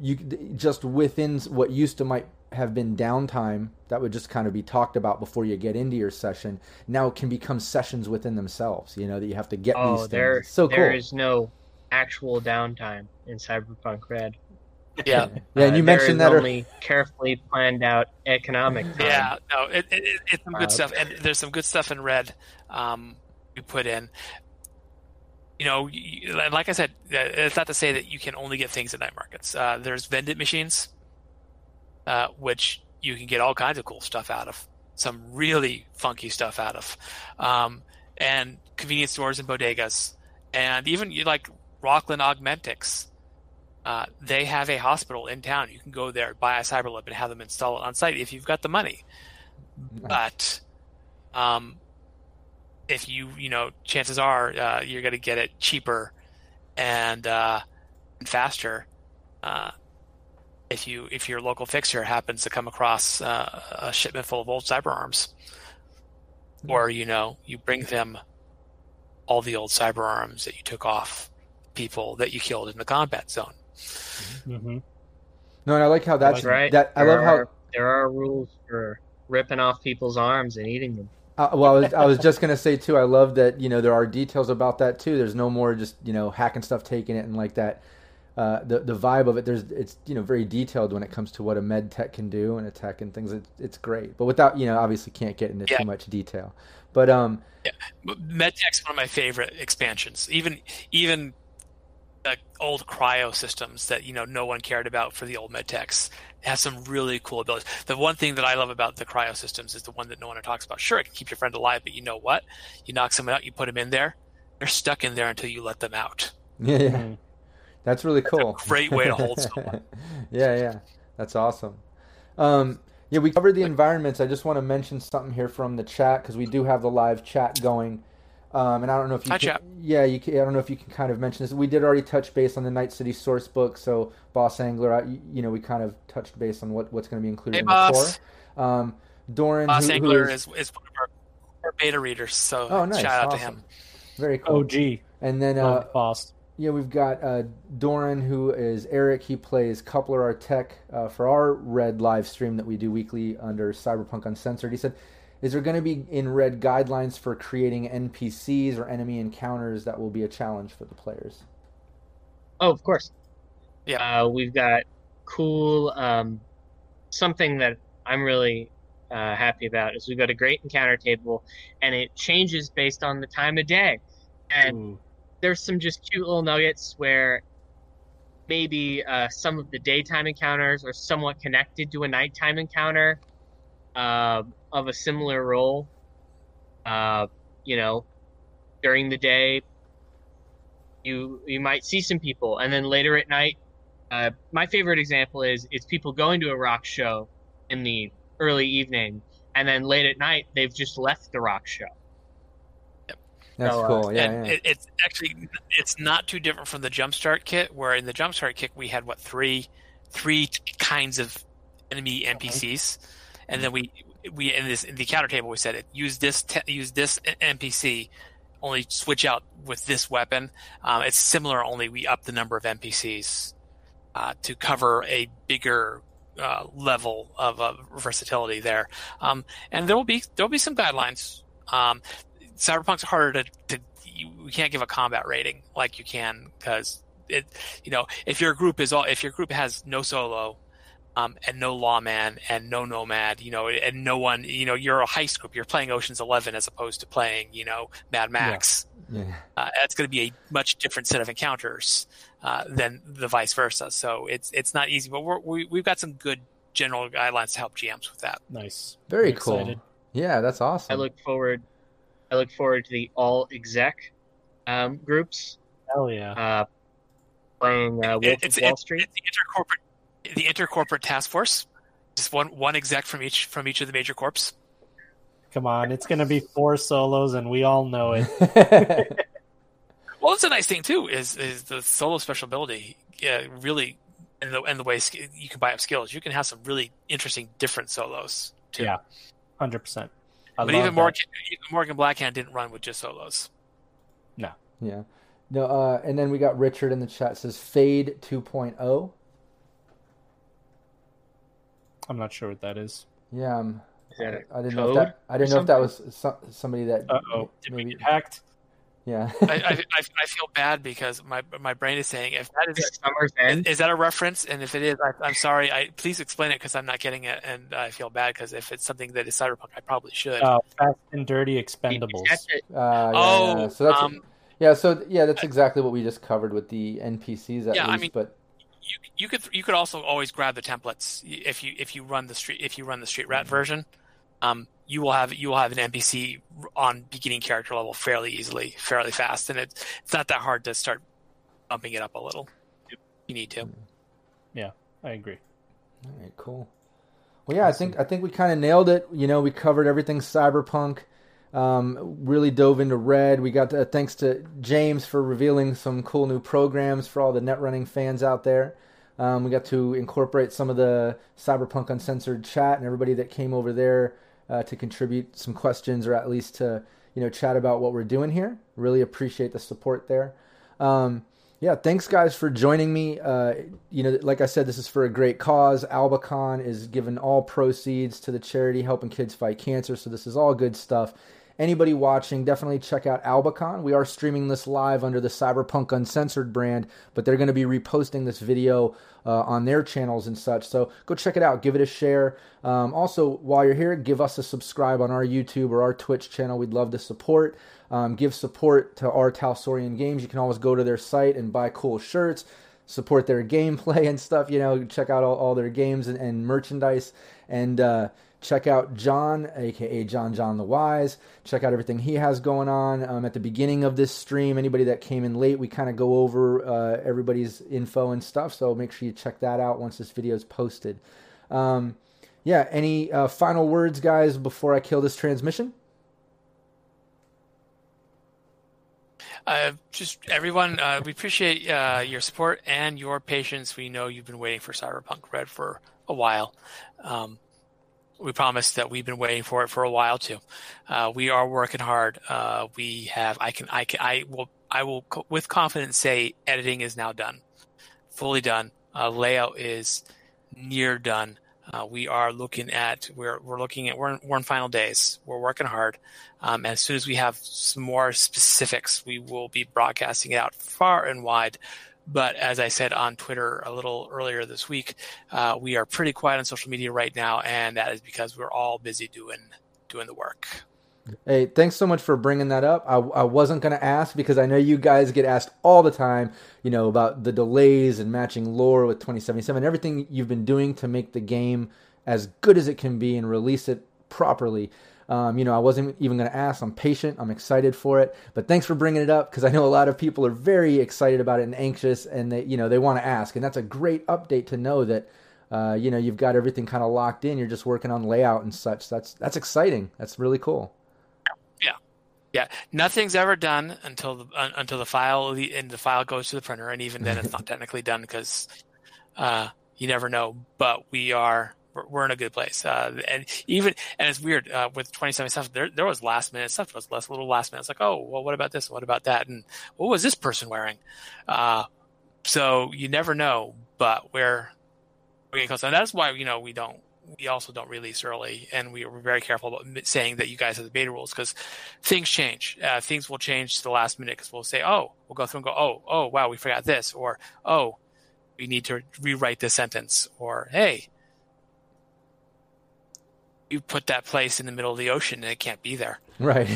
you just within what used to might have been downtime that would just kind of be talked about before you get into your session now can become sessions within themselves. You know that you have to get Oh, these things. there, so there cool. is no actual downtime in Cyberpunk Red. Yeah. Yeah, and Uh, you there mentioned is that. ear- only carefully planned out economic time. Yeah, no, it, it, it- it's some good Uh, stuff, and there's some good stuff in red. Um, we put in. You know, you, and like I said, uh, it's not to say that you can only get things at night markets. Uh, there's vending machines, uh, which you can get all kinds of cool stuff out of, some really funky stuff out of, um, and convenience stores and bodegas, and even you like Rocklin Augmentics. Uh, they have a hospital in town. You can go there, buy a Cyberlimb, and have them install it on site if you've got the money. But um, if you, you know, chances are uh, you're going to get it cheaper and, uh, and faster. Uh, if you if your local fixer happens to come across uh, a shipment full of old cyber arms, or you know you bring them all the old cyber arms that you took off people that you killed in the combat zone. Hmm No, and I like how that's That's right. that. I There love how there are rules for ripping off people's arms and eating them. Uh, well, I was, I was just gonna say too. I love that you know there are details about that too. There's no more just you know hacking stuff, taking it, and like that. Uh, the the vibe of it, there's it's you know very detailed when it comes to what a med tech can do and a tech and things. It's, it's great, but without you know obviously can't get into Yeah. too much detail. But um, MedTech's one of my favorite expansions. Even even the old cryo systems that you know no one cared about for the old MedTechs have some really cool abilities. The one thing that I love about the cryo systems is the one that no one talks about. Sure, it can keep your friend alive, but you know what? You knock someone out, you put them in there, they're stuck in there until you let them out. yeah, yeah, Mhm. that's really cool. great way to hold someone. yeah, yeah, that's awesome. Um, yeah, we covered the environments. I just want to mention something here from the chat because we do have the live chat going. Um, and I don't know if you Hi, can, chat. yeah, you can, I don't know if you can kind of mention this. We did already touch base on the Night City source book, so Boss Angler, I, you know, we kind of touched base on what, what's going to be included Hey, in boss. the core. Um, Doran, Boss who, who Angler is- is, is one of our, our beta readers, so oh, nice, shout out to awesome. him. very cool. OG. and then uh, Boss. Yeah, we've got uh, Doran, who is Eric. He plays Coupler, our tech, uh, for our Red live stream that we do weekly under Cyberpunk Uncensored. He said, Is there going to be in Red guidelines for creating NPCs or enemy encounters that will be a challenge for the players? Oh, of course. Yeah. Uh, we've got cool. Um, something that I'm really uh, happy about is we've got a great encounter table, and it changes based on the time of day. And Ooh. there's some just cute little nuggets where maybe uh, some of the daytime encounters are somewhat connected to a nighttime encounter uh, of a similar role. Uh, you know, during the day, you you might see some people, and then later at night. Uh, my favorite example is it's people going to a rock show in the early evening, and then late at night they've just left the rock show. That's So, uh, cool. Yeah, and yeah. It, it's actually it's not too different from the jumpstart kit where in the jumpstart kit we had what three three kinds of enemy npcs and then we we in this in the counter table we said it use this te- use this npc only switch out with this weapon. Um, it's similar only we up the number of npcs uh, to cover a bigger uh, level of uh, versatility there. Um, and there will be there will be some guidelines. Um, Cyberpunk's harder to, to you, we can't give a combat rating like you can because it you know if your group is all if your group has no solo um, and no lawman and no nomad you know and no one you know you're a heist group you're playing Ocean's Eleven as opposed to playing you know Mad Max yeah. uh, that's going to be a much different set of encounters uh, than the vice versa so it's it's not easy but we're, we we've got some good general guidelines to help GMs with that Nice. Very I'm cool. excited. Yeah, that's awesome. I look forward. I look forward to the all exec um, groups Hell yeah. uh, playing uh, Wolf It- it's, of Wall it's, Street. it's the intercorporate the intercorporate task force just one one exec from each from each of the major corps Come on, it's gonna be four solos, and we all know it. Well, that's a nice thing too. Is is the solo special ability? Yeah, really, and the and the way you can buy up skills, you can have some really interesting different solos too. Yeah, hundred percent. but even Morgan, even Morgan Blackhand didn't run with just solos. No. Yeah. No, uh, and then we got Richard in the chat says Fade oh. 2.0. I'm not sure what that is. Yeah, um, Is that a I didn't know if that. I didn't know if that was so, somebody that. Uh oh, did we maybe- get hacked? Yeah. I, I, I, I feel bad because my my brain is saying if that is Is Summer's End? is that a reference? And if it is, I, I'm sorry. I please explain it because I'm not getting it, and I feel bad because if it's something that is cyberpunk, I probably should. Uh, Fast and Dirty Expendables. Uh, yeah, oh, yeah. so that's um, yeah. So yeah, that's exactly what we just covered with the NPCs at Yeah, I least. mean- but you you could you could also always grab the templates if you if you run the street if you run the street rat version. Um, you will have you will have an NPC on beginning character level fairly easily, fairly fast, and it's it's not that hard to start bumping it up a little. You need to. Yeah, I agree. All right, cool. Well, yeah, I think I think we kind of nailed it. You know, we covered everything cyberpunk. Um, really dove into red. We got to, thanks to James for revealing some cool new programs for all the net running fans out there. Um, we got to incorporate some of the cyberpunk uncensored chat and everybody that came over there uh, to contribute some questions or at least to you know chat about what we're doing here. Really appreciate the support there. Um, yeah, thanks guys for joining me. Uh, you know, like I said, this is for a great cause. Albacon is giving all proceeds to the charity helping kids fight cancer. So this is all good stuff. Anybody watching, definitely check out Albacon. We are streaming this live under the Cyberpunk Uncensored brand, but they're going to be reposting this video uh, on their channels and such. So go check it out. Give it a share. Um, also, while you're here, give us a subscribe on our YouTube or our Twitch channel. We'd love to support. Um, give support to R. Talsorian Games. You can always go to their site and buy cool shirts, support their gameplay and stuff. You know, check out all, all their games and, and merchandise. And uh, check out John, aka John John the Wise. Check out everything he has going on. Um, at the beginning of this stream, anybody that came in late, we kind of go over uh, everybody's info and stuff. So make sure you check that out once this video is posted. Um, yeah, any uh, final words, guys, before I kill this transmission? Uh, just everyone, uh, we appreciate uh, your support and your patience. We know you've been waiting for Cyberpunk Red for a while. Um, we promise that we've been waiting for it for a while too. Uh, we are working hard. Uh, we have. I can. I can. I will. I will with confidence say editing is now done, fully done. Uh, layout is near done. Uh, we are looking at. We're we're looking at. We're in, we're in final days. We're working hard. Um, as soon as we have some more specifics, we will be broadcasting it out far and wide. But as I said on Twitter a little earlier this week, uh, we are pretty quiet on social media right now, and that is because we're all busy doing doing the work. Hey, thanks so much for bringing that up. I, I wasn't going to ask because I know you guys get asked all the time, you know, about the delays and matching lore with 2077, everything you've been doing to make the game as good as it can be and release it properly. Um, you know, I wasn't even going to ask. I'm patient. I'm excited for it. But thanks for bringing it up because I know a lot of people are very excited about it and anxious, and they, you know, they want to ask. And that's a great update to know that, uh, you know, you've got everything kind of locked in. You're just working on layout and such. That's that's exciting. That's really cool. Yeah, yeah. nothing's ever done until the uh, until the file the, and the file goes to the printer, and even then, it's not technically done because uh, you never know. But we are we're, in a good place, uh, and even and it's weird uh, with twenty seven stuff. There there was last minute stuff. There was less little last minute. It's like, oh, well, what about this? What about that? And what was this person wearing? Uh, so you never know. But we're we're getting close, and that's why you know we don't we also don't release early, and we are very careful about saying that you guys have the beta rules because things change. Uh, things will change to the last minute because we'll say, "Oh, we'll go through and go, oh, oh, wow, we forgot this," or "Oh, we need to rewrite this sentence," or "Hey, you put that place in the middle of the ocean and it can't be there." Right.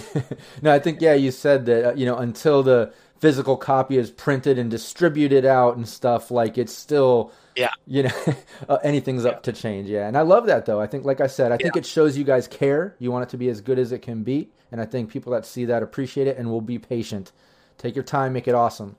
no, I think yeah, you said that uh, you know until the physical copy is printed and distributed out and stuff like it's still Yeah. you know uh, anything's up to change yeah. And i love that though. I think like i said i think it shows you guys care. You want it to be as good as it can be. And i think people that see that appreciate it and will be patient. Take your time make it awesome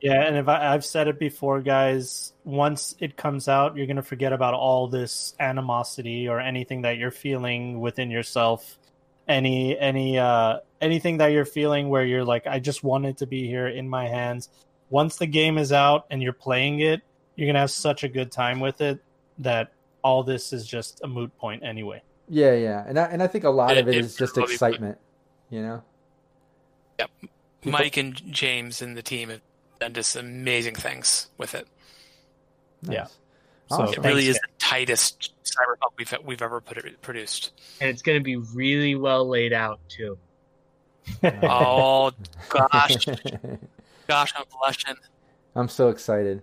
Yeah, and if I, I've said it before, guys, once it comes out, you're gonna forget about all this animosity or anything that you're feeling within yourself. Any any uh anything that you're feeling where you're like, I just want it to be here in my hands. Once the game is out and you're playing it, you're gonna have such a good time with it that all this is just a moot point anyway. yeah yeah and i, and I think a lot It- of it it is just will be fun. excitement you know People- Mike and James and the team have done just amazing things with it. Yeah. So Awesome. It really Thanks, is the tightest cyberpunk we've we've ever put it, produced. And it's going to be really well laid out too. oh gosh, gosh, I'm blushing. I'm so excited.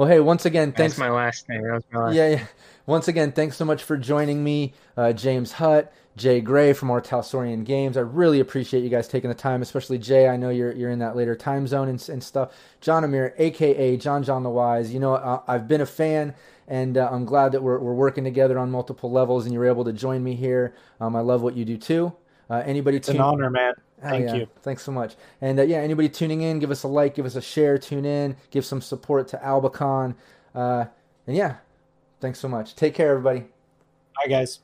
Well, hey, once again, thanks. That's my last thing. That was my last yeah, yeah. Once again, thanks so much for joining me, uh, James Hutt, Jay Gray from R. Talsorian Games. I really appreciate you guys taking the time, especially Jay. I know you're you're in that later time zone and, and stuff. John Amir, aka John John the Wise. You know, uh, I've been a fan, and uh, I'm glad that we're we're working together on multiple levels, and you're able to join me here. Um, I love what you do too. Uh, anybody? It's an honor, man. Thank yeah. you. Thanks so much. And uh, yeah, anybody tuning in, give us a like, give us a share, tune in, give some support to Albacon. Uh, and yeah, thanks so much. Take care, everybody. Bye, guys.